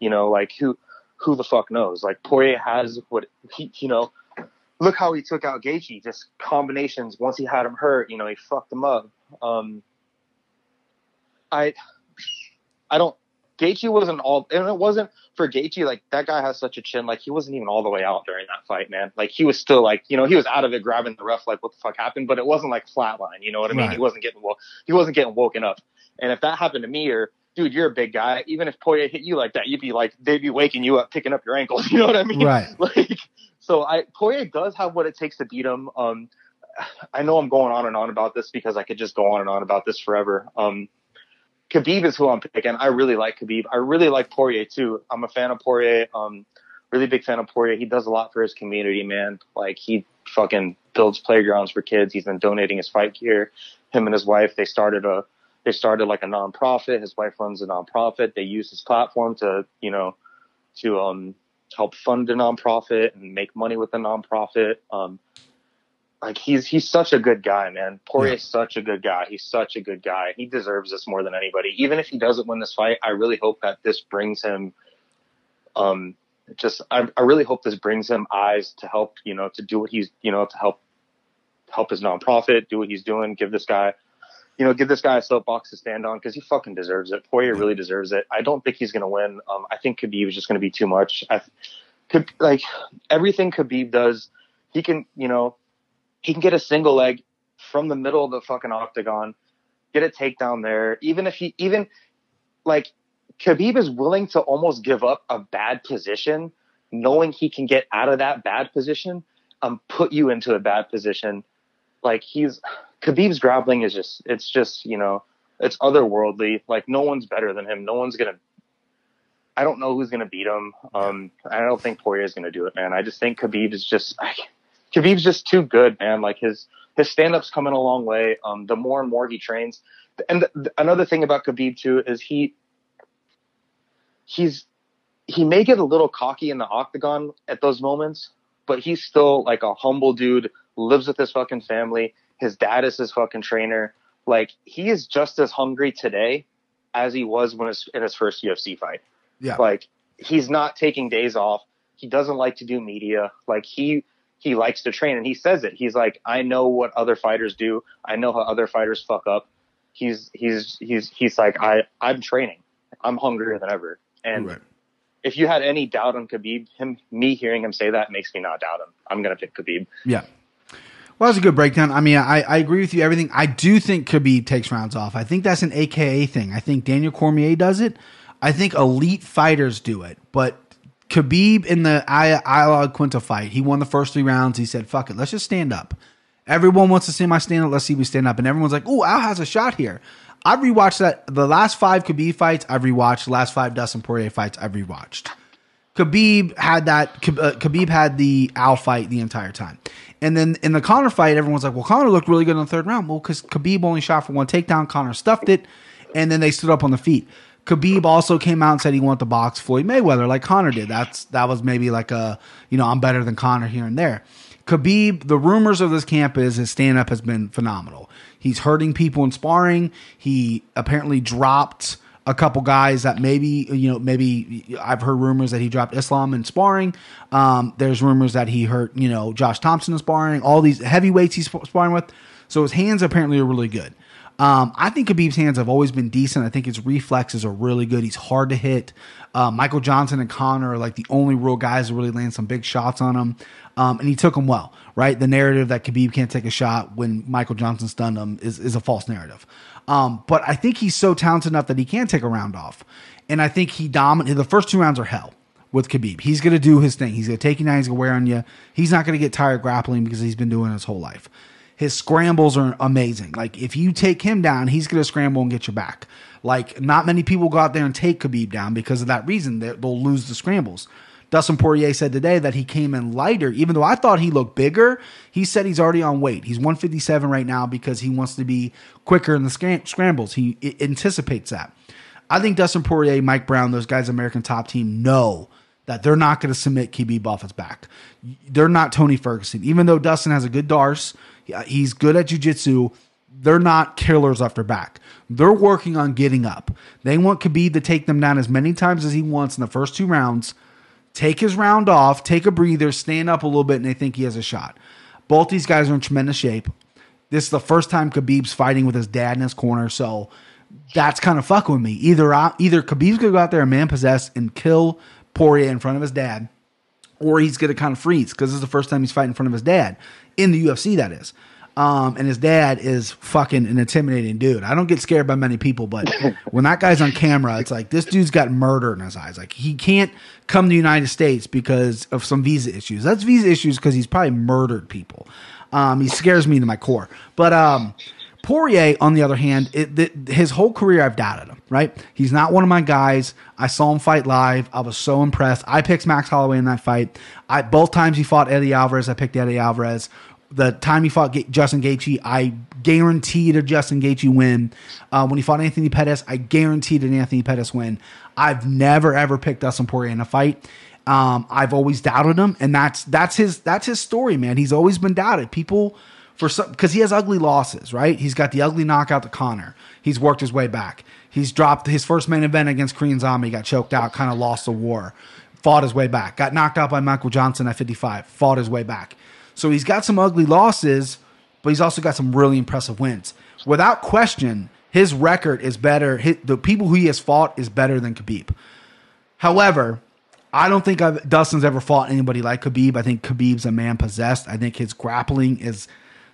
you know, like who, who the fuck knows? Like Poirier has what he, you know, look how he took out Gaethje, just combinations. Once he had him hurt, you know, he fucked him up. Um, I, I don't. Gaethje wasn't all, and it wasn't for Gaethje. Like that guy has such a chin. Like he wasn't even all the way out during that fight, man. Like he was still like, you know, he was out of it, grabbing the ref, like what the fuck happened. But it wasn't like flatline. You know what I mean? Right. He wasn't getting wo- he wasn't getting woken up. And if that happened to me or dude, you're a big guy. Even if Poirier hit you like that, you'd be like, they'd be waking you up, picking up your ankles. You know what I mean? Right. Like, so I Poirier does have what it takes to beat him. Um, I know I'm going on and on about this because I could just go on and on about this forever. Um, Khabib is who I'm picking. I really like Khabib. I really like Poirier too. I'm a fan of Poirier. Um, really big fan of Poirier. He does a lot for his community, man. Like he fucking builds playgrounds for kids. He's been donating his fight gear. Him and his wife, they started a, they started like a nonprofit. His wife runs a nonprofit. They use his platform to, you know, to, um, help fund a nonprofit and make money with the nonprofit. Um, like he's he's such a good guy, man. Poirier's such a good guy. He's such a good guy. He deserves this more than anybody. Even if he doesn't win this fight, I really hope that this brings him um just I, I really hope this brings him eyes to help, you know, to do what he's you know, to help help his nonprofit, do what he's doing, give this guy you know, give this guy a soapbox to stand on because he fucking deserves it. Poirier really deserves it. I don't think he's going to win. Um, I think Khabib is just going to be too much. I could like everything Khabib does, he can, you know, he can get a single leg from the middle of the fucking octagon, get a takedown there. Even if he, even like Khabib is willing to almost give up a bad position, knowing he can get out of that bad position, um, put you into a bad position. Like he's Khabib's grappling is just, it's just, you know, it's otherworldly. Like no one's better than him. No one's gonna. I don't know who's gonna beat him. Um, I don't think Poirier's gonna do it, man. I just think Khabib is just. Khabib's just too good, man. Like his his stand up's coming a long way. Um, the more and more he trains, and th- th- another thing about Khabib too is he he's he may get a little cocky in the octagon at those moments, but he's still like a humble dude. Lives with his fucking family. His dad is his fucking trainer. Like he is just as hungry today as he was when his in his first UFC fight. Yeah. Like he's not taking days off. He doesn't like to do media. Like he he likes to train and he says it. He's like, I know what other fighters do. I know how other fighters fuck up. He's he's he's he's like, I I'm training. I'm hungrier than ever. And Right. if you had any doubt on Khabib, him me hearing him say that makes me not doubt him. I'm gonna pick Khabib. Yeah. Well, that's a good breakdown. I mean, I, I agree with you everything. I do think Khabib takes rounds off. I think that's an AKA thing. I think Daniel Cormier does it. I think elite fighters do it. But Khabib in the Al Iaquinta fight, he won the first three rounds. He said, fuck it, let's just stand up. Everyone wants to see my stand up. Let's see we stand up. And everyone's like, ooh, Al has a shot here. I've rewatched that. The last five Khabib fights, I've rewatched. The last five Dustin Poirier fights, I've rewatched. Khabib had that. Uh, Khabib had the Al fight the entire time, and then in the Conor fight, everyone's like, "Well, Conor looked really good in the third round." Well, because Khabib only shot for one takedown, Conor stuffed it, and then they stood up on the feet. Khabib also came out and said he wanted to box Floyd Mayweather like Conor did. That's that was maybe like a you know I'm better than Conor here and there. Khabib, the rumors of this camp is his stand up has been phenomenal. He's hurting people in sparring. He apparently dropped a couple guys that maybe you know maybe I've heard rumors that he dropped Islam in sparring. Um, there's rumors that he hurt you know Josh Thompson in sparring. All these heavyweights he's sparring with. So his hands apparently are really good. Um, I think Khabib's hands have always been decent. I think his reflexes are really good. He's hard to hit. Uh, Michael Johnson and Conor are like the only real guys to really land some big shots on him. Um, and he took them well, right? The narrative that Khabib can't take a shot when Michael Johnson stunned him is, is a false narrative. Um, but I think he's so talented enough that he can take a round off. And I think he dominated. The first two rounds are hell with Khabib. He's going to do his thing. He's going to take you down. He's going to wear on you. He's not going to get tired grappling because he's been doing it his whole life. His scrambles are amazing. Like if you take him down, he's going to scramble and get you back. Like not many people go out there and take Khabib down because of that reason. They- They'll lose the scrambles. Dustin Poirier said today that he came in lighter, even though I thought he looked bigger. He said he's already on weight. He's 157 right now because he wants to be quicker in the scram- scrambles. He anticipates that. I think Dustin Poirier, Mike Brown, those guys, American top team, know that they're not going to submit Khabib off his back. They're not Tony Ferguson. Even though Dustin has a good D'Arce, he's good at jiu-jitsu, they're not killers off their back. They're working on getting up. They want Khabib to take them down as many times as he wants in the first two rounds, take his round off, take a breather, stand up a little bit, and they think he has a shot. Both these guys are in tremendous shape. This is the first time Khabib's fighting with his dad in his corner, so that's kind of fucking with me. Either I, either Khabib's gonna go out there and man possess and kill Poirier in front of his dad, or he's gonna kind of freeze because this is the first time he's fighting in front of his dad in the UFC. That is. Um, and his dad is fucking an intimidating dude. I don't get scared by many people, but when that guy's on camera, it's like this dude's got murder in his eyes. Like he can't come to the United States because of some visa issues. That's visa issues because he's probably murdered people. Um, he scares me to my core. But um, Poirier, on the other hand, it, his whole career I've doubted him. Right? He's not one of my guys. I saw him fight live. I was so impressed. I picked Max Holloway in that fight. I both times he fought Eddie Alvarez. I picked Eddie Alvarez. The time he fought Justin Gaethje, I guaranteed a Justin Gaethje win. Uh, when he fought Anthony Pettis, I guaranteed an Anthony Pettis win. I've never ever picked Dustin Poirier in a fight. Um, I've always doubted him, and that's that's his that's his story, man. He's always been doubted. People for some because he has ugly losses, right? He's got the ugly knockout to Conor. He's worked his way back. He's dropped his first main event against Korean Zombie, got choked out, kind of lost the war, fought his way back, got knocked out by Michael Johnson at 55, fought his way back. So he's got some ugly losses, but he's also got some really impressive wins. Without question, his record is better. His, the people who he has fought is better than Khabib. However, I don't think I've, Dustin's ever fought anybody like Khabib. I think Khabib's a man possessed. I think his grappling is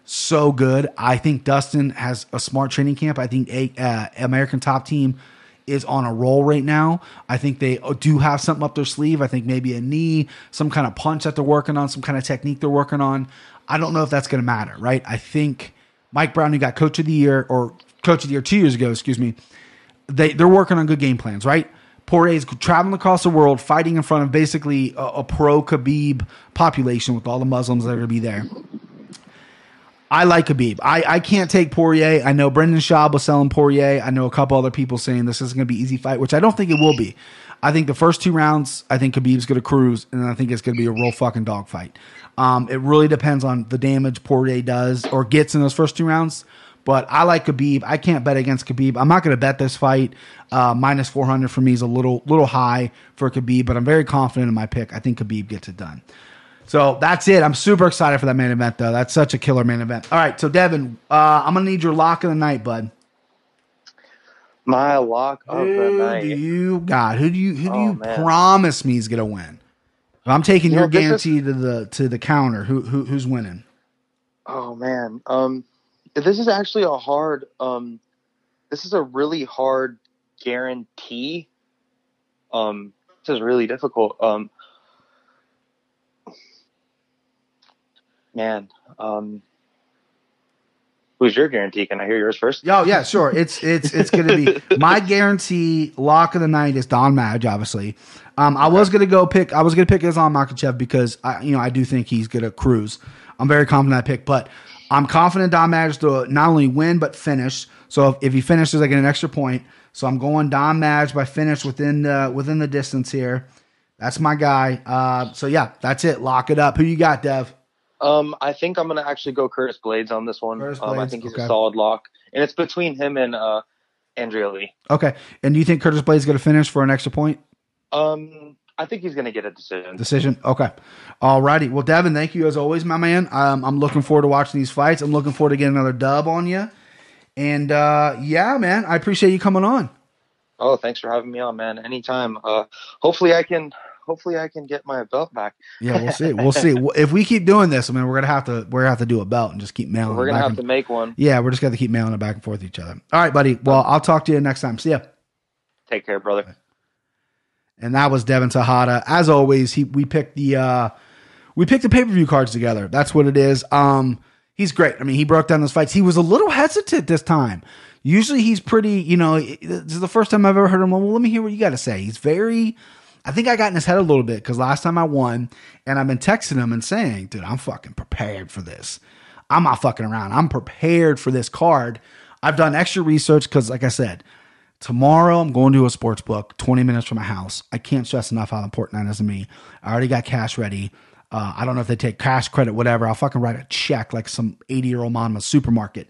so good. I think Dustin has a smart training camp. I think a uh, American Top Team is on a roll right now. I think they uh, do have something up their sleeve. I think maybe a knee, some kind of punch that they're working on, some kind of technique they're working on. I don't know if that's going to matter, right? I think Mike Brown, who got Coach of the Year or Coach of the Year two years ago, excuse me, they they're working on good game plans, right? Poirier's traveling across the world, fighting in front of basically a, a pro Khabib population with all the Muslims that are going to be there. I like Khabib. I, I can't take Poirier. I know Brendan Schaub was selling Poirier. I know a couple other people saying this isn't going to be easy fight, which I don't think it will be. I think the first two rounds, I think Khabib's going to cruise, and I think it's going to be a real fucking dogfight. Um, it really depends on the damage Poirier does or gets in those first two rounds. But I like Khabib. I can't bet against Khabib. I'm not going to bet this fight. Uh, minus 400 for me is a little little high for Khabib, but I'm very confident in my pick. I think Khabib gets it done. So that's it. I'm super excited for that main event, though. That's such a killer main event. All right, so Devin, uh, I'm gonna need your lock of the night, bud. My lock of the Who night. do you got? Who do you who do Oh, you man. promise me is gonna win? If I'm taking You your know, this is- guarantee to the to the counter. Who, who who's winning? Oh man, um, this is actually a hard. Um, this is a really hard guarantee. Um, this is really difficult. Um, man, um, who's your guarantee? Can I hear yours first? Oh yeah, sure. It's it's it's gonna be my guarantee lock of the night is Don Madge, obviously. Um, I was gonna go pick I was gonna pick Islam Makhachev because I you know I do think he's gonna cruise. I'm very confident I pick, but I'm confident Don Madge to not only win but finish. So if, if he finishes, I get an extra point. So I'm going Don Madge by finish within the within the distance here. That's my guy. Uh, so yeah, that's it. Lock it up. Who you got, Dev? Um, I think I'm gonna actually go Curtis Blaydes on this one. Curtis um, I think he's okay. a solid lock, and it's between him and uh, Andrea Lee. Okay. And do you think Curtis Blaydes going to finish for an extra point? Um, I think he's gonna get a decision. Decision. Okay. All righty. Well, Devin, thank you as always, my man. Um, I'm looking forward to watching these fights. I'm looking forward to getting another dub on you. And uh, yeah, man, I appreciate you coming on. Oh, thanks for having me on, man. Anytime. Uh, hopefully I can. Hopefully I can get my belt back. Yeah, we'll see. We'll see. If we keep doing this, I mean, we're gonna have to we're gonna have to do a belt and just keep mailing. Back. We're gonna have and- to make one. Yeah, we're just gonna keep mailing it back and forth to each other. All right, buddy. Well, I'll talk to you next time. See ya. Take care, brother. and that was Devin Tejada. As always, he we picked the uh we picked the pay per view cards together. That's what it is. Um, He's great. I mean, he broke down those fights. He was a little hesitant this time. Usually he's pretty, you know, this is the first time I've ever heard him. Well, let me hear what you got to say. He's very, I think I got in his head a little bit because last time I won and I've been texting him and saying, dude, I'm fucking prepared for this. I'm not fucking around. I'm prepared for this card. I've done extra research because, like I said, tomorrow I'm going to a sports book 20 minutes from my house. I can't stress enough how important that is to me. I already got cash ready. Uh, I don't know if they take cash credit, whatever. I'll fucking write a check like some 80 year old mom in a supermarket.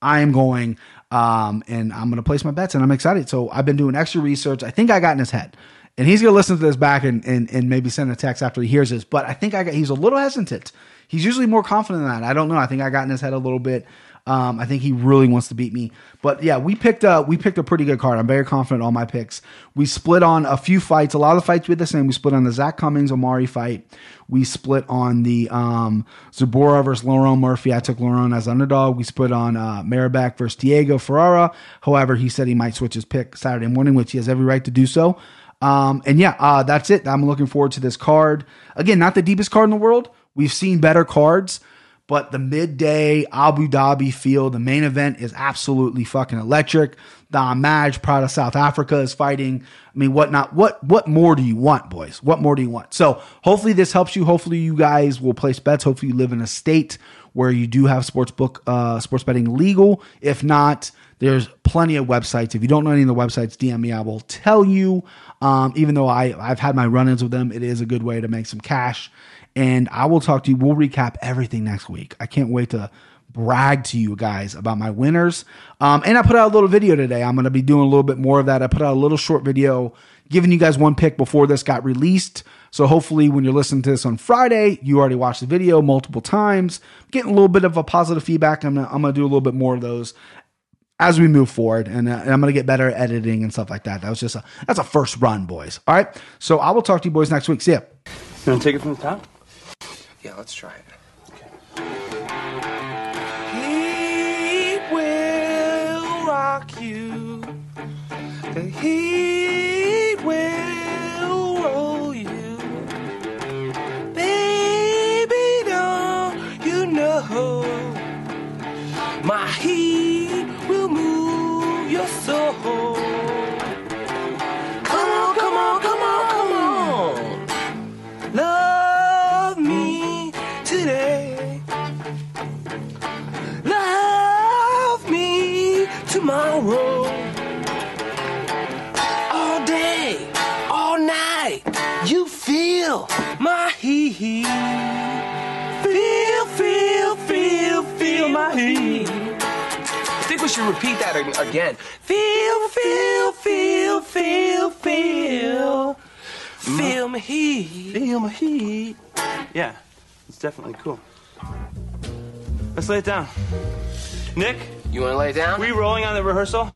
I am going um, and I'm going to place my bets and I'm excited. So I've been doing extra research. I think I got in his head. And he's going to listen to this back and, and, and maybe send a text after he hears this. But I think I got, he's a little hesitant. He's usually more confident than that. I don't know. I think I got in his head a little bit. Um, I think he really wants to beat me. But yeah, we picked a we picked a pretty good card. I'm very confident on my picks. We split on a few fights. A lot of the fights we did the same. We split on the Zak Cummings Omari fight. We split on the um, Zabora versus Lauren Murphy. I took Lauren as underdog. We split on uh, Mairbek versus Diego Ferreira. However, he said he might switch his pick Saturday morning, which he has every right to do so. Um, and yeah, uh, that's it. I'm looking forward to this card. Again, not the deepest card in the world. We've seen better cards. But the midday Abu Dhabi field, the main event is absolutely fucking electric. Madge, proud of South Africa, is fighting. I mean, what not? What what more do you want, boys? What more do you want? So hopefully this helps you. Hopefully you guys will place bets. Hopefully you live in a state where you do have sports book, uh, sports betting legal. If not, there's plenty of websites. If you don't know any of the websites, DM me. I will tell you. Um, even though I I've had my run-ins with them, it is a good way to make some cash. And I will talk to you. We'll recap everything next week. I can't wait to brag to you guys about my winners. Um, and I put out a little video today. I'm going to be doing a little bit more of that. I put out a little short video giving you guys one pick before this got released. So hopefully, when you're listening to this on Friday, you already watched the video multiple times, getting a little bit of a positive feedback. I'm gonna, I'm gonna do a little bit more of those as we move forward, and, uh, and I'm gonna get better at editing and stuff like that. That was just a that's a first run, boys. All right. So I will talk to you boys next week. See ya. You want to take it from the top? Yeah, let's try it. He will rock you. The heat will roll you. Baby, don't you know my heat tomorrow. All day, all night, you feel my heat. Feel, feel, feel, feel my heat. Think we should repeat that again. Feel, feel, feel, feel, feel. Feel my heat. Feel my heat. Yeah, it's definitely cool. Let's lay it down. Nick, You want to lay it down? we rolling on the rehearsal?